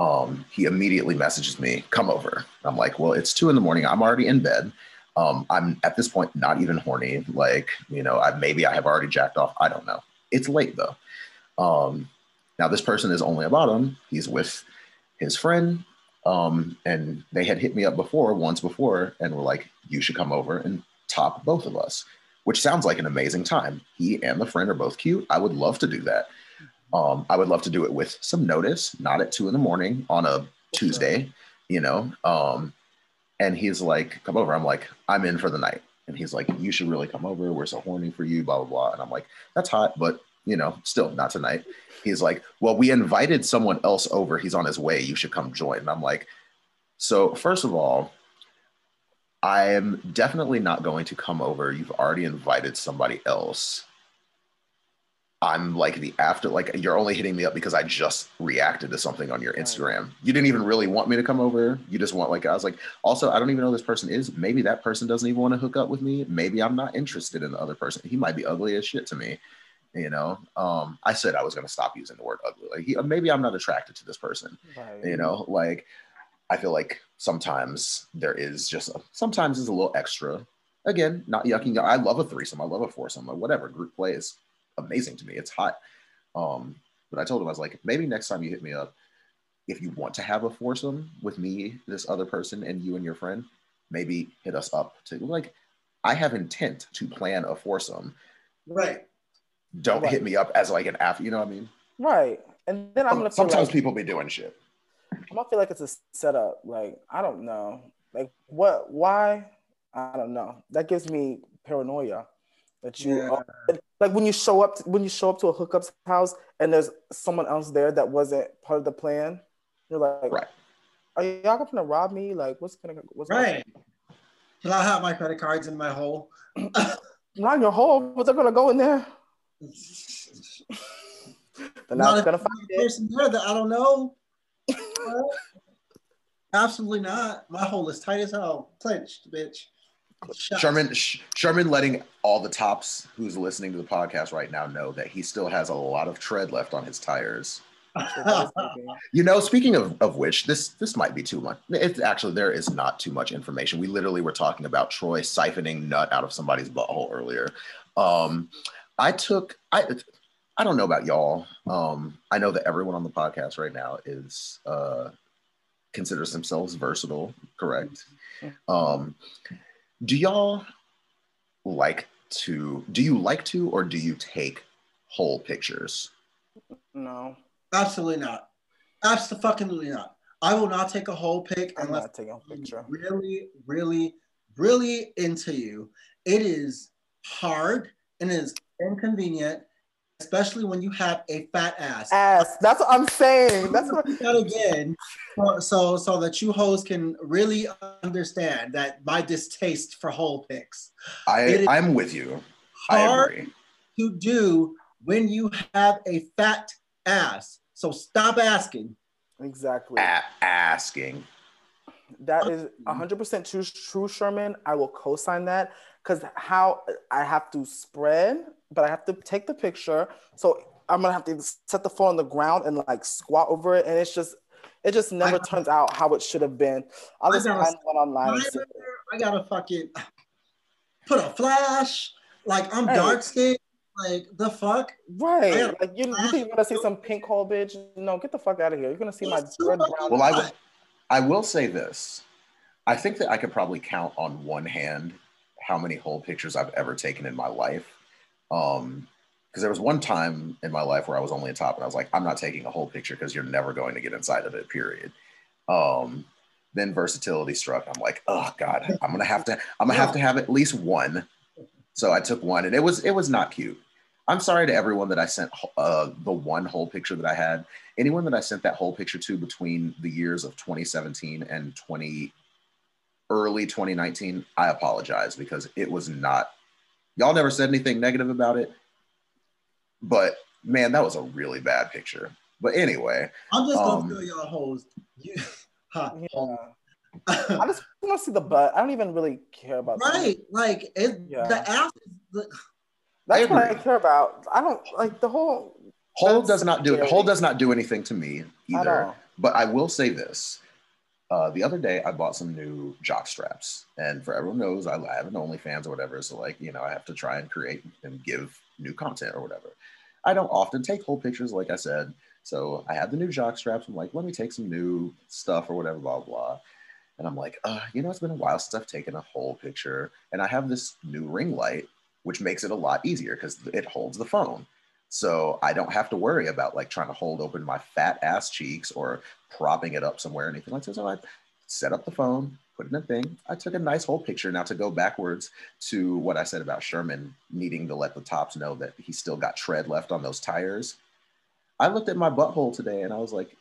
um, he immediately messages me, come over. I'm like, well, it's two in the morning. I'm already in bed. Um, I'm at this point not even horny. Like, you know, I, maybe I have already jacked off. I don't know. It's late though. Um, now this person is only a bottom. He's with his friend. Um, and they had hit me up before, once before, and were like, you should come over and top both of us, which sounds like an amazing time. He and the friend are both cute. I would love to do that. Um, I would love to do it with some notice, not at two in the morning on a Tuesday, you know. Um, and he's like, come over. I'm like, I'm in for the night. And he's like, you should really come over. We're so horny for you, blah, blah, blah. And I'm like, that's hot, but you know, still not tonight. He's like, well, we invited someone else over. He's on his way. You should come join. And I'm like, so first of all, I am definitely not going to come over. You've already invited somebody else. I'm like the after, like you're only hitting me up because I just reacted to something on your Instagram. You didn't even really want me to come over. You just want like I was like, also I don't even know this person is. Maybe that person doesn't even want to hook up with me. Maybe I'm not interested in the other person. He might be ugly as shit to me. You know, um, I said I was gonna stop using the word ugly. Like he, maybe I'm not attracted to this person. Right. You know, like I feel like sometimes there is just a, sometimes is a little extra. Again, not yucking. I love a threesome. I love a foursome. Whatever group plays amazing to me. It's hot. Um, but I told him I was like, maybe next time you hit me up, if you want to have a foursome with me, this other person, and you and your friend, maybe hit us up to like. I have intent to plan a foursome. Right. Don't right. hit me up as like an after. You know what I mean? Right. And then I'm gonna. Sometimes like, people be doing shit. I'm gonna feel like it's a setup. Like I don't know. Like what? Why? I don't know. That gives me paranoia that you yeah. Are, like when you show up to, when you show up to a hookup's house and there's someone else there that wasn't part of the plan you're like right. Are y'all gonna rob me? Like what's gonna what's right. Can I have my credit cards in my hole. *coughs* Not in your hole what's they gonna go in there. *laughs* They're not, not gonna find a person there that I don't know. *laughs* Absolutely not. My hole is tight as hell. Clenched bitch Sherman Sherman letting all the tops who's listening to the podcast right now know that he still has a lot of tread left on his tires. *laughs* you know, speaking of, of which, this this might be too much. It's actually there is not too much information. We literally were talking about Troy siphoning nut out of somebody's butthole earlier. Um, I took I I don't know about y'all. Um, I know that everyone on the podcast right now is uh, considers themselves versatile, correct? Um, do y'all like to do you like to or do you take whole pictures? No. Absolutely not. Absolutely not. I will not take a whole pic I'm unless not taking a picture. Really, really, really into you. It is hard and it is inconvenient especially when you have a fat ass. Ass. That's what I'm saying. That's what. that again, so, so so that you hoes can really understand that my distaste for whole pics. I It is I'm with you. I hard agree. to do when you have a fat ass. So stop asking. Exactly. A- asking. That is 100% true, true, Sherman. I will co-sign that because how I have to spread, but I have to take the picture. So I'm gonna have to set the phone on the ground and like squat over it, and it's just, it just never I- turns out how it should have been. I'll just gotta find one online. and. I gotta fucking put a flash. Like I'm Hey. dark skinned. Like the fuck. Right, like you, you think you're gonna see some pink hole, bitch? No, get the fuck out of here. You're gonna see my It's too red brown. Well, I will. I will say this. I think that I could probably count on one hand how many whole pictures I've ever taken in my life. Um, because there was one time in my life where I was only a top and I was like, I'm not taking a whole picture because you're never going to get inside of it, period. Um, then versatility struck. I'm like, oh God, I'm gonna have to, I'm gonna have to have at least one. So I took one and it was it was not cute. I'm sorry to everyone that I sent uh, the one whole picture that I had. Anyone that I sent that whole picture to between the years of 2017 and 20 early 2019, I apologize because it was not. Y'all never said anything negative about it, but man, that was a really bad picture. But anyway, I'm just gonna um, feel y'all hoes. You, *laughs* huh, Yeah. I just want to see the butt. I don't even really care about that. right, like it, Yeah. the ass. is The, That's I what I care about. I don't like the whole. Hole does not do it. scary. Hole does not do anything to me either. all. But I will say this. Uh, the other day, I bought some new jock straps, and for everyone knows, I, have an OnlyFans or whatever. So, like, you know, I have to try and create and give new content or whatever. I don't often take whole pictures, like I said. So I had the new jock straps. I'm like, let me take some new stuff or whatever, blah blah. And I'm like, uh, you know, it's been a while since I've taken a whole picture, and I have this new ring light, which makes it a lot easier because it holds the phone. So I don't have to worry about like trying to hold open my fat ass cheeks or propping it up somewhere or anything like that. So I set up the phone, put in a thing. I took a nice whole picture. Now to go backwards to what I said about Sherman needing to let the tops know that he still got tread left on those tires. I looked at my butthole today and I was like,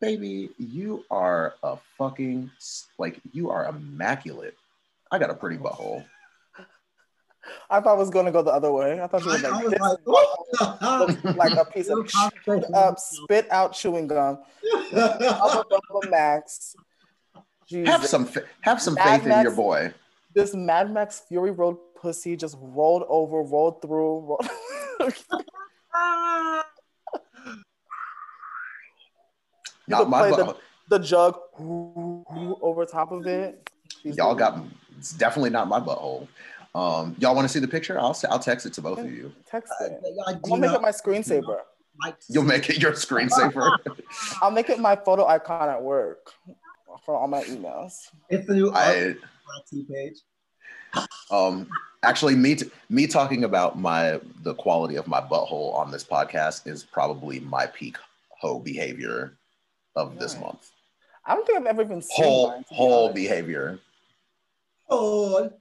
baby, you are a fucking like you are immaculate. I got a pretty butthole. I thought I was gonna go the other way. I thought you I, were like, was like, looks like a piece of Little chewed up, spit out chewing gum. Double double max. Have some fa- have some Mad faith in your boy. This Mad Max Fury Road pussy just rolled over, rolled through. Rolled... *laughs* You Not my play the- butthole. the jug over top of it. She's y'all got it's definitely not my butthole. Um, y'all want to see the picture? I'll I'll text it to both of you. text it. I I'm make it my screensaver. You'll make it your screensaver. *laughs* I'll make it my photo icon at work for all my emails. It's the new I RT page. um actually me t- me talking about my the quality of my butthole on this podcast is probably my peak hoe behavior of this Right. month. I don't think I've ever even seen Whole mine, to be whole honest. behavior. Oh,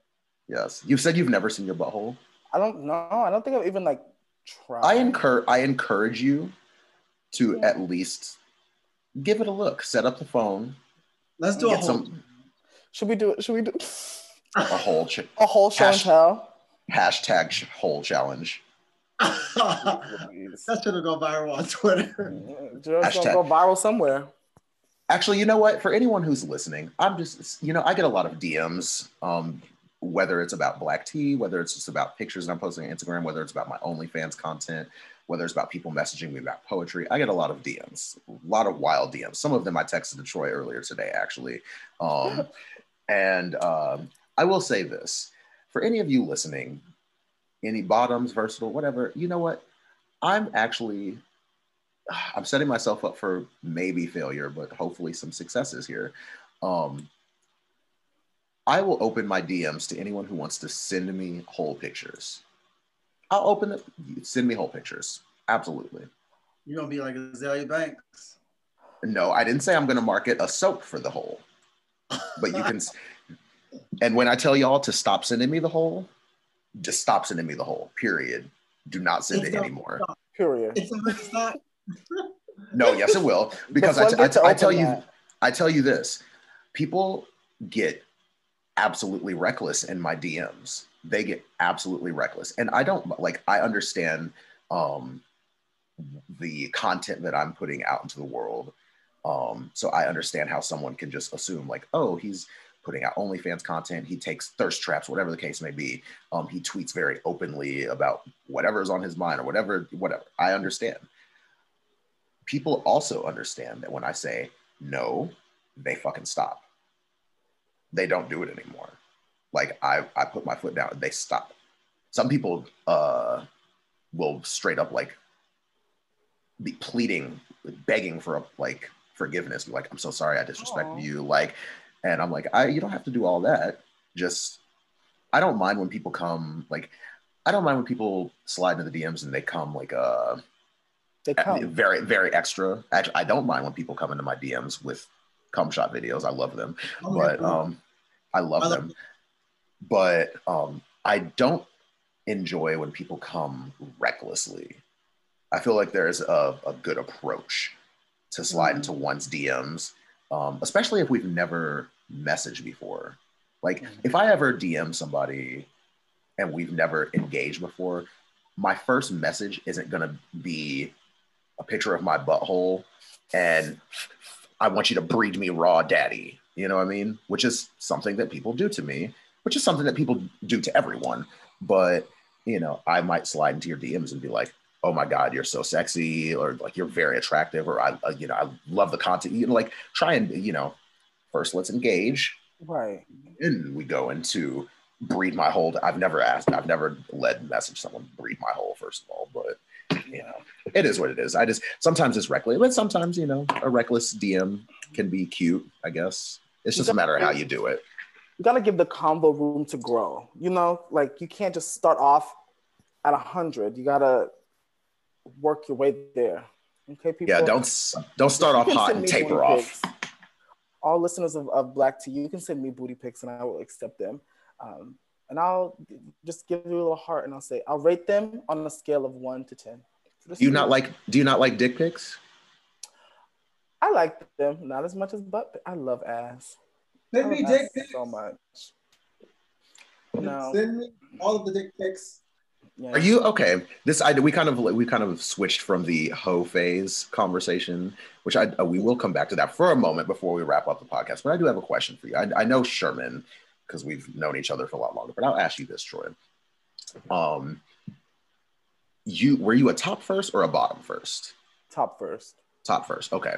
Yes. you've said you've never seen your butthole. I don't know. I don't think I've even like tried. I encourage I encourage you to Yeah. at least give it a look. Set up the phone, let's do a whole. some Should we do? it? Should we do a whole ch- *laughs* a whole show and tell? hashtag ch- whole challenge. *laughs* that should have gone viral on Twitter. *laughs* Just Hashtag- gonna go viral somewhere. Actually, you know what? For anyone who's listening, I'm just, you know, I get a lot of DMs, um, whether it's about black tea, whether it's just about pictures that I'm posting on Instagram, whether it's about my OnlyFans content, whether it's about people messaging me about poetry. I get a lot of DMs, a lot of wild DMs. Some of them I texted to Troy earlier today, actually. Um, *laughs* and um, I will say this for any of you listening, any bottoms, versatile, whatever, you know what? I'm actually I'm setting myself up for maybe failure, but hopefully some successes here. Um, I will open my DMs to anyone who wants to send me whole pictures. I'll open it. Send me whole pictures. Absolutely. You're gonna be like Azealia Banks. No, I didn't say I'm going to market a soap for the whole, but you can. *laughs* and when I tell y'all to stop sending me the whole, just stop sending me the whole. Period. Do not send it Stop. anymore. Period. It's it's not. No, yes, it will. *laughs* Because I, floodgates I- are I tell open you. I tell you this: people get absolutely reckless in my DMs. They get absolutely reckless, and I don't like. I understand um, the content that I'm putting out into the world, um, so I understand how someone can just assume like, oh, he's putting out OnlyFans content. He takes thirst traps, whatever the case may be. Um, he tweets very openly about whatever's on his mind or whatever, whatever. I understand people also understand that when I say no, they fucking stop. They don't do it anymore. Like I, I put my foot down, they stop. Some people uh, will straight up like be pleading, begging for like forgiveness. Be like, I'm so sorry, I disrespected Aw. you. Like, and I'm like, I, you don't have to do all that. Just, I don't mind when people come. Like, I don't mind when people slide into the DMs and they come like, uh, They come. very very extra actually i don't mind when people come into my dms with cum shot videos. I love them. Oh, but um i love I love them. But um i don't enjoy when people come recklessly. I feel like there's a, a good approach to slide Mhm. into one's dms um, especially if we've never messaged before. Like Mhm. if i ever dm somebody and we've never engaged before my first message isn't going to be a picture of my butthole and I want you to breed me raw daddy. You know what I mean? Which is something that people do to me, which is something that people do to everyone. But, you know, I might slide into your DMs and be like, oh my God, you're so sexy, or like you're very attractive, or I, uh, you know, I love the content. You know, like try and, you know, first let's engage Right. and we go into breed my hole. I've never asked, I've never led message someone breed my hole, first of all, but you know, it is what it is. I just sometimes it's reckless, but sometimes, you know, a reckless DM can be cute, I guess. It's just a matter of how you do it. You gotta give the combo room to grow. You know, like you can't just start off at a hundred. You gotta work your way there. Okay, people. Yeah, don't don't start off hot and taper off. pics. All listeners of, of Black Tea, you can send me booty pics and I will accept them. Um, and I'll just give you a little heart and I'll say I'll rate them on a scale of one to ten. Just Do you not like do you not like dick pics? I like them, not as much as butt. pi- I love ass. I Send me dick pics. so much. No. Send me all of the dick pics. Yeah. Are you okay? This I we kind of we kind of switched from the hoe phase conversation, which I uh, we will come back to that for a moment before we wrap up the podcast. But I do have a question for you. I, I know Sherman because we've known each other for a lot longer. But I'll ask you this, Troy. Um, you were you a top first or a bottom first? top first? Top first. Okay.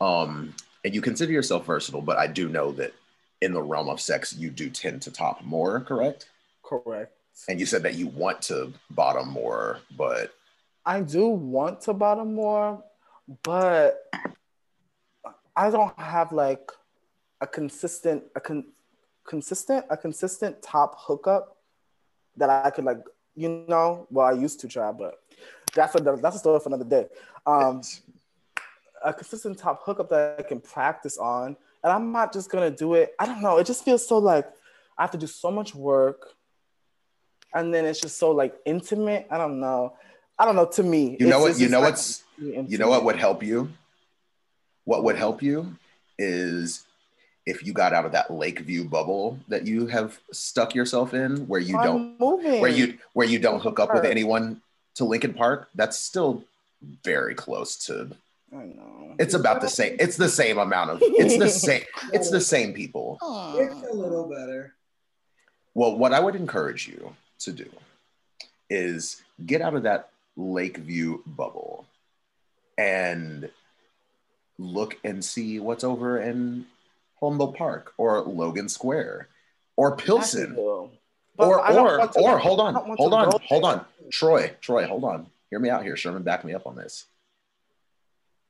Um, and you consider yourself versatile, but I do know that in the realm of sex, you do tend to top more, correct? Correct. And you said that you want to bottom more, but I do want to bottom more, but I don't have like a consistent, a con- consistent, a consistent top hookup that I could like, you know. Well, I used to try, but that's a that's a story for another day. Um, a consistent top hookup that I can practice on, and I'm not just gonna do it. I don't know. It just feels so like I have to do so much work, and then it's just so like intimate. I don't know. I don't know. To me, you know what? You know like, what's really you know what would help you? What would help you is if you got out of that Lakeview bubble that you have stuck yourself in, where you I'm don't moving. where you where you don't hook up with anyone to Lincoln Park. That's still very close to. I know. It's about the same. It's the same amount of. It's the *laughs* same. It's the same people. It's a little better. Well, what I would encourage you to do is get out of that Lakeview bubble and look and see what's over in Humboldt Park or Logan Square or Pilsen Nashville. But or I or to- or hold on, hold on, hold on, Troy, Troy, hold on. Hear me out here, Sherman. Back me up on this.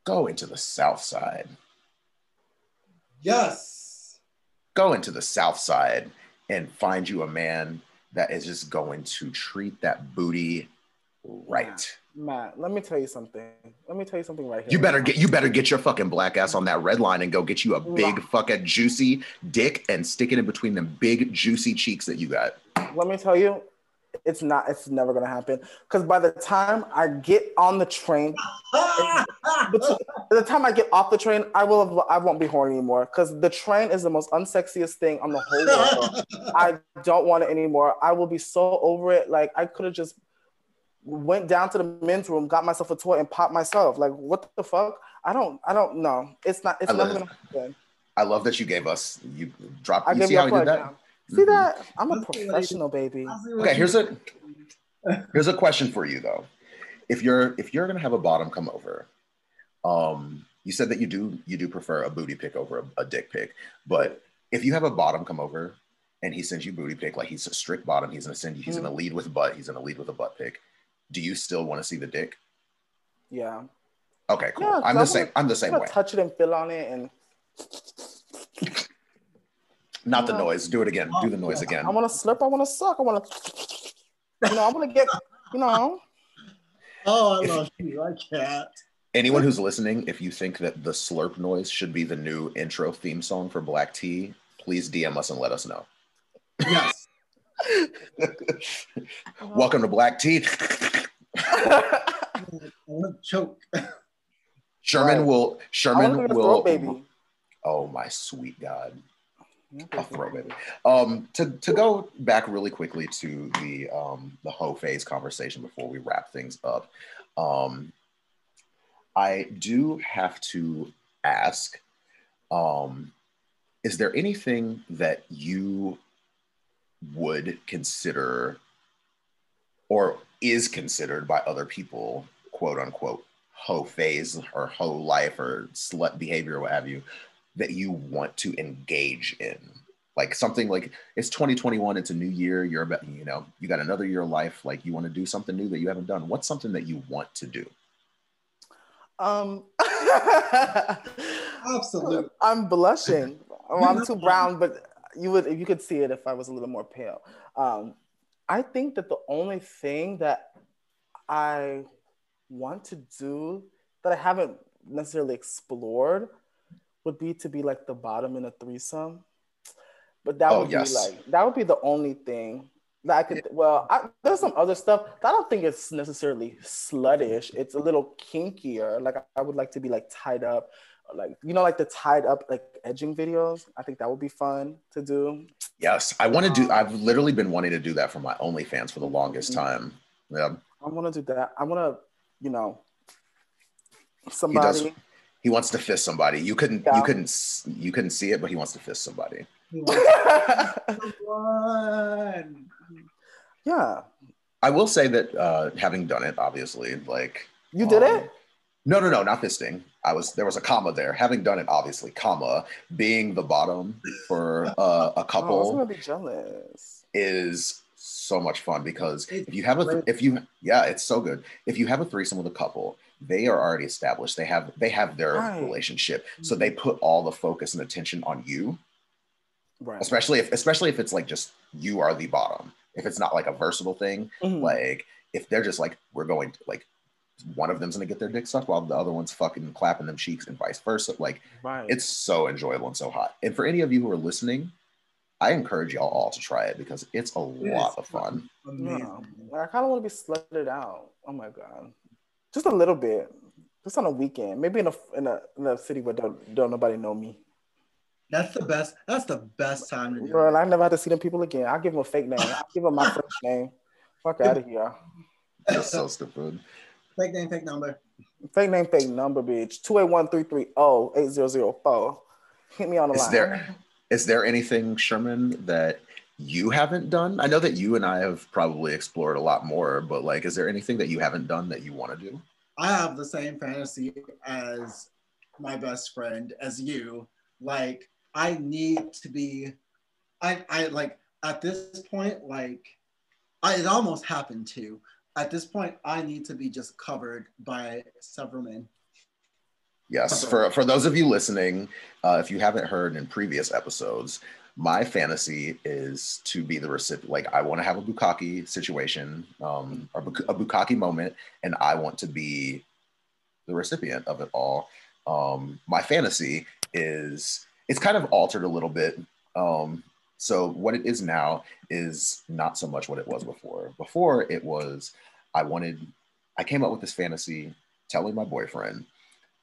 Go into the South Side. Yes. Go into the South Side and find you a man that is just going to treat that booty right. Matt, let me tell you something. Let me tell you something right here. You better get you better get your fucking black ass on that red line and go get you a big Nah. fucking juicy dick and stick it in between them big juicy cheeks that you got. Let me tell you, It's not. It's never gonna happen. Because by the time I get on the train, by the time I get off the train, I will. Have, I won't be horny anymore. Because the train is the most unsexiest thing on the whole world. *laughs* I don't want it anymore. I will be so over it. Like I could have just went down to the men's room, got myself a toy, and popped myself. Like what the fuck? I don't. I don't know. It's not. It's I never gonna happen. I love that you gave us you dropped. I You gave see you how a he did that? now. See that? I'm a Let's see what he- professional, baby. Okay, here's a here's a question for you though. If you're if you're gonna have a bottom come over, um, you said that you do you do prefer a booty pick over a, a dick pick, but if you have a bottom come over and he sends you booty pick, like he's a strict bottom, he's gonna send you, he's Mhm. gonna lead with butt, he's gonna lead with a butt pick. Do you still want to see the dick? Yeah. Okay, cool. Yeah, 'cause I'm I the same. wanna- I'm the I'm same way. touch it and feel on it, and Not the noise. Do it again. Do the noise again. I want to slurp. I want to suck. I want to, you know, I want to get, you know. Oh, I love you. I can't. Anyone who's listening, if you think that the slurp noise should be the new intro theme song for Black Tea, please DM us and let us know. Yes. *laughs* Welcome to Black Tea. I want to choke. Sherman Right. will. Sherman to will. throat baby. Oh my sweet God. Yeah, A throat baby. Um, to to go back really quickly to the um the hoe phase conversation before we wrap things up. Um, I do have to ask. Um, is there anything that you would consider or is considered by other people, quote unquote, hoe phase or hoe life or slut behavior or what have you, that you want to engage in? Like something like it's 2021, it's a new year, you're about, you know, you got another year of life, like you want to do something new that you haven't done. What's something that you want to do? Um, *laughs* Absolutely. I'm blushing. Well, I'm too brown, but you would if you could see it if I was a little more pale. Um, I think that the only thing that I want to do that I haven't necessarily explored would be to be like the bottom in a threesome. But that Oh, would yes. be like that would be the only thing that I could. Well, I, there's some other stuff that I don't think it's necessarily sluttish. It's a little kinkier. Like I would like to be like tied up, like you know, like the tied up like edging videos. I think that would be fun to do. Yes, I want to do. Um, I've literally been wanting to do that for my OnlyFans for the longest Mhm. time. Yeah, I want to do that. I want to, you know, somebody. he wants to fist somebody. You couldn't. Yeah. You couldn't. You couldn't see it, but he wants to fist somebody. *laughs* One. yeah, I will say that uh, having done it, obviously, like you did um, it. No, no, no, not fisting. I was there was a comma there. Having done it, obviously, comma being the bottom for uh, *laughs* a Oh, I was couple gonna be jealous. is so much fun because if you have a great. if you yeah, it's so good. If you have a threesome with a couple, they are already established. They have they have their Right. relationship, so they put all the focus and attention on you. Right. Especially if especially if it's like just you are the bottom. If it's not like a versatile thing, Mhm. like if they're just like we're going to like one of them's gonna get their dick sucked while the other one's fucking clapping them cheeks and vice versa. Like right. it's so enjoyable and so hot. And for any of you who are listening, I encourage y'all all to try it because it's a lot of fun. Yeah. Amazing. Like, I kind of want to be slutted out. Oh my god, just a little bit, just on a weekend, maybe in a in a, in a city where don't don't nobody know me. That's the best. That's the best time to do Bro, it. I never had to see them people again. I'll give them a fake name. I'll give them my *laughs* first name. Fuck out of here. That's so stupid. Fake name, fake number. Fake name, fake number, bitch. 281-330-8004. Hit me on the Is line. there is there anything, Sherman, that you haven't done? I know that you and I have probably explored a lot more, but like, is there anything that you haven't done that you want to do? I have the same fantasy as my best friend, as you. Like, I need to be, I, I like, at this point, like, I, it almost happened too. At this point, I need to be just covered by several men. Yes, for for those of you listening, uh, if you haven't heard in previous episodes, my fantasy is to be the recipient. Like I want to have a bukkake situation, um, or buk- a bukkake moment, and I want to be the recipient of it all. Um, my fantasy is it's kind of altered a little bit um, So what it is now is not so much what it was before. Before it was, I wanted, I came up with this fantasy telling my boyfriend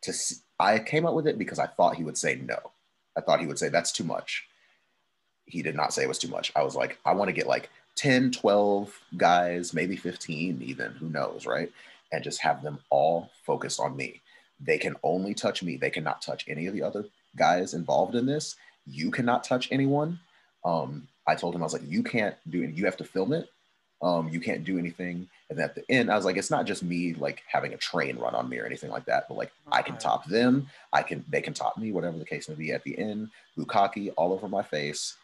to, I came up with it because I thought he would say no. I thought he would say, that's too much. He did not say it was too much. I was like, I want to get like 10, 12 guys, maybe 15 even, who knows, right? And just have them all focused on me. They can only touch me. They cannot touch any of the other guys involved in this. You cannot touch anyone um, I told him I was like, you can't do it. You have to film it. Um, you can't do anything. And at the end, I was like, it's not just me like having a train run on me or anything like that, but like I can top them. I can they can top me, whatever the case may be. At the end, bukkake all over my face,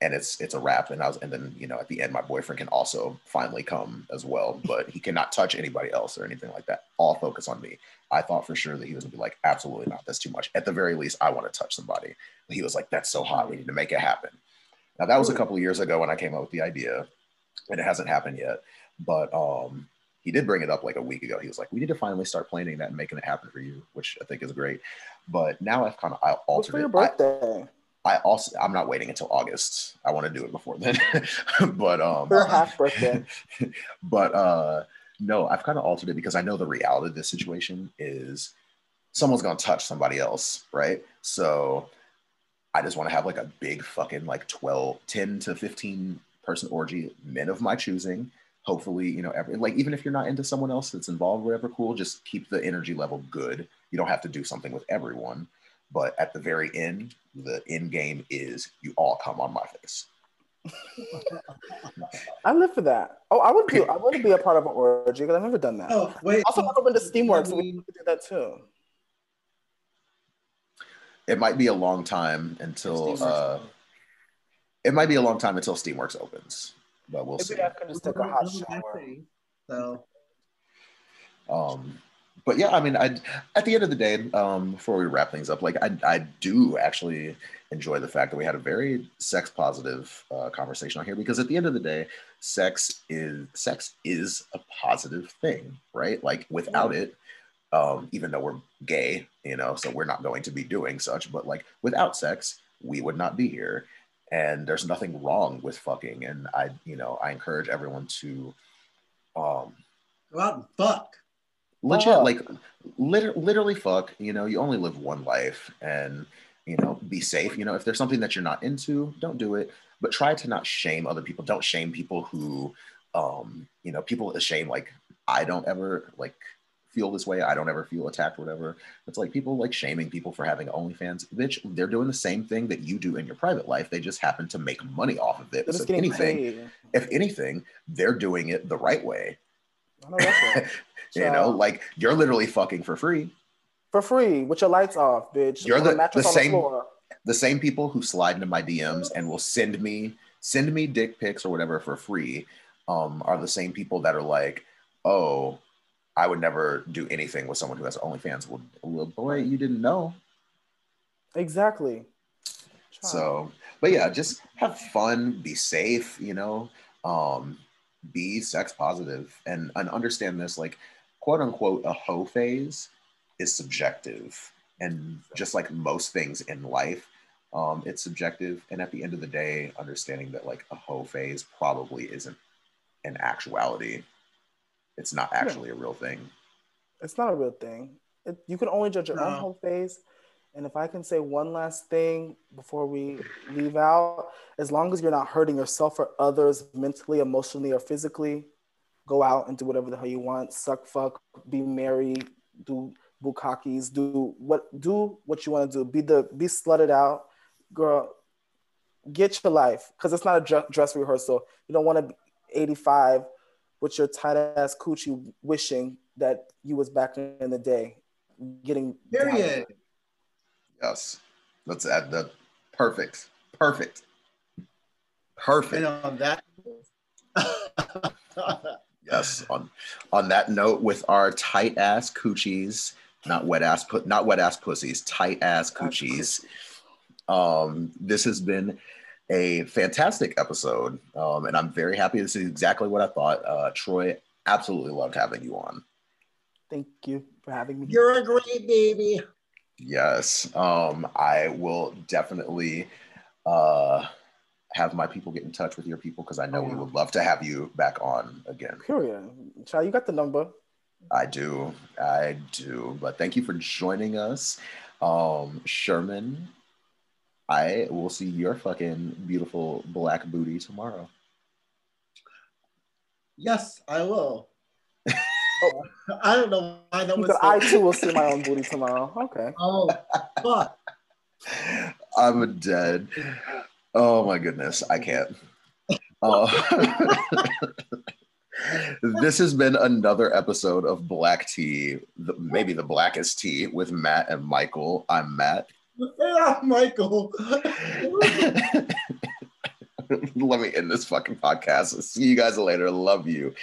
and it's it's a wrap. And I was and then you know at the end, my boyfriend can also finally come as well, but he cannot touch anybody else or anything like that. All focus on me. I thought for sure that he was gonna be like, absolutely not. That's too much. At the very least, I want to touch somebody. But he was like, that's so hot. We need to make it happen. Now that was a couple of years ago when I came up with the idea, and it hasn't happened yet. But um, he did bring it up like a week ago. He was like, "We need to finally start planning that and making it happen for you," which I think is great. But now I've kind of I altered for your it. birthday? I, I also I'm not waiting until August. I want to do it before then. *laughs* but um, for half birthday. *laughs* but uh, no, I've kind of altered it because I know the reality of this situation is someone's gonna touch somebody else, right? So I just want to have like a big fucking like 12, 10 to 15 person orgy, men of my choosing. Hopefully, you know, every like even if you're not into someone else that's involved, whatever, cool, just keep the energy level good. You don't have to do something with everyone. But at the very end, the end game is you all come on my face. *laughs* I live for that. Oh, I would do. I want to be a part of an orgy because I've never done that. Oh wait, also, I've been to Steamworks, so we could do that too it might be a long time until uh, it might be a long time until Steamworks opens, but we'll Maybe see. I can just take a hot shower. So, um, but yeah, I mean, I at the end of the day, um, before we wrap things up, like I I do actually enjoy the fact that we had a very sex positive uh, conversation on here because at the end of the day, sex is sex is a positive thing, right? Like without it, um, even though we're gay, you know, so we're not going to be doing such. But like without sex, we would not be here. And there's nothing wrong with fucking. And I, you know, I encourage everyone to um go out and fuck. Legit, Fuck. like liter- literally fuck. You know, you only live one life and you know, be safe. You know, if there's something that you're not into, don't do it. But try to not shame other people. Don't shame people who um, you know, people shame like I don't ever like feel this way. I don't ever feel attacked, whatever. It's like people like shaming people for having OnlyFans. Bitch, they're doing the same thing that you do in your private life. They just happen to make money off of it. So if anything, paid. if anything, they're doing it the right way. I know right. *laughs* you know, like you're literally fucking for free. for free with your lights off, bitch. You're the- the same- floor. The same people who slide into my DMs and will send me send me dick pics or whatever for free um, are the same people that are like, oh, I would never do anything with someone who has OnlyFans. Well, well boy, you didn't know. Exactly. So, but yeah, just have fun, be safe, you know, um, be sex positive and, and understand this like quote unquote a hoe phase is subjective. And just like most things in life, um, it's subjective. And at the end of the day, understanding that like a hoe phase probably isn't an actuality. It's not actually a real thing. it's not a real thing. It, you can only judge your own No. hoe phase. And if I can say one last thing before we leave out, as long as you're not hurting yourself or others mentally, emotionally, or physically, go out and do whatever the hell you want. Suck, fuck, be merry, do bukkakis, do what do what you want to do. Be the be slutted out, girl. Get your life because it's not a dress rehearsal. You don't want to be 85 with your tight ass coochie wishing that you was back in the day getting down. Period. Yes. Let's add the perfect. Perfect. Perfect. And on that, *laughs* Yes. On on that note, with our tight ass coochies, not wet ass put not wet ass pussies, tight ass coochies. Um, this has been a fantastic episode. Um, and I'm very happy. This is exactly what I thought. Uh, Troy absolutely loved having you on. Thank you for having me. you're a great baby. Yes. Um, I will definitely uh have my people get in touch with your people because I know Oh, we would love to have you back on again. Period. Child, you got the number. I do. I do. But thank you for joining us. Um, Sherman, I will see your fucking beautiful black booty tomorrow. Yes, I will. *laughs* I don't know why that was. said, so- I too will see my own *laughs* booty tomorrow. Okay. Oh, fuck. I'm dead. Oh my goodness, I can't. Uh, *laughs* this has been another episode of Black Tea, the, maybe the blackest tea with Matt and Mikal. I'm Matt. Yeah, Mikal. *laughs* Let me end this fucking podcast. See you guys later. Love you.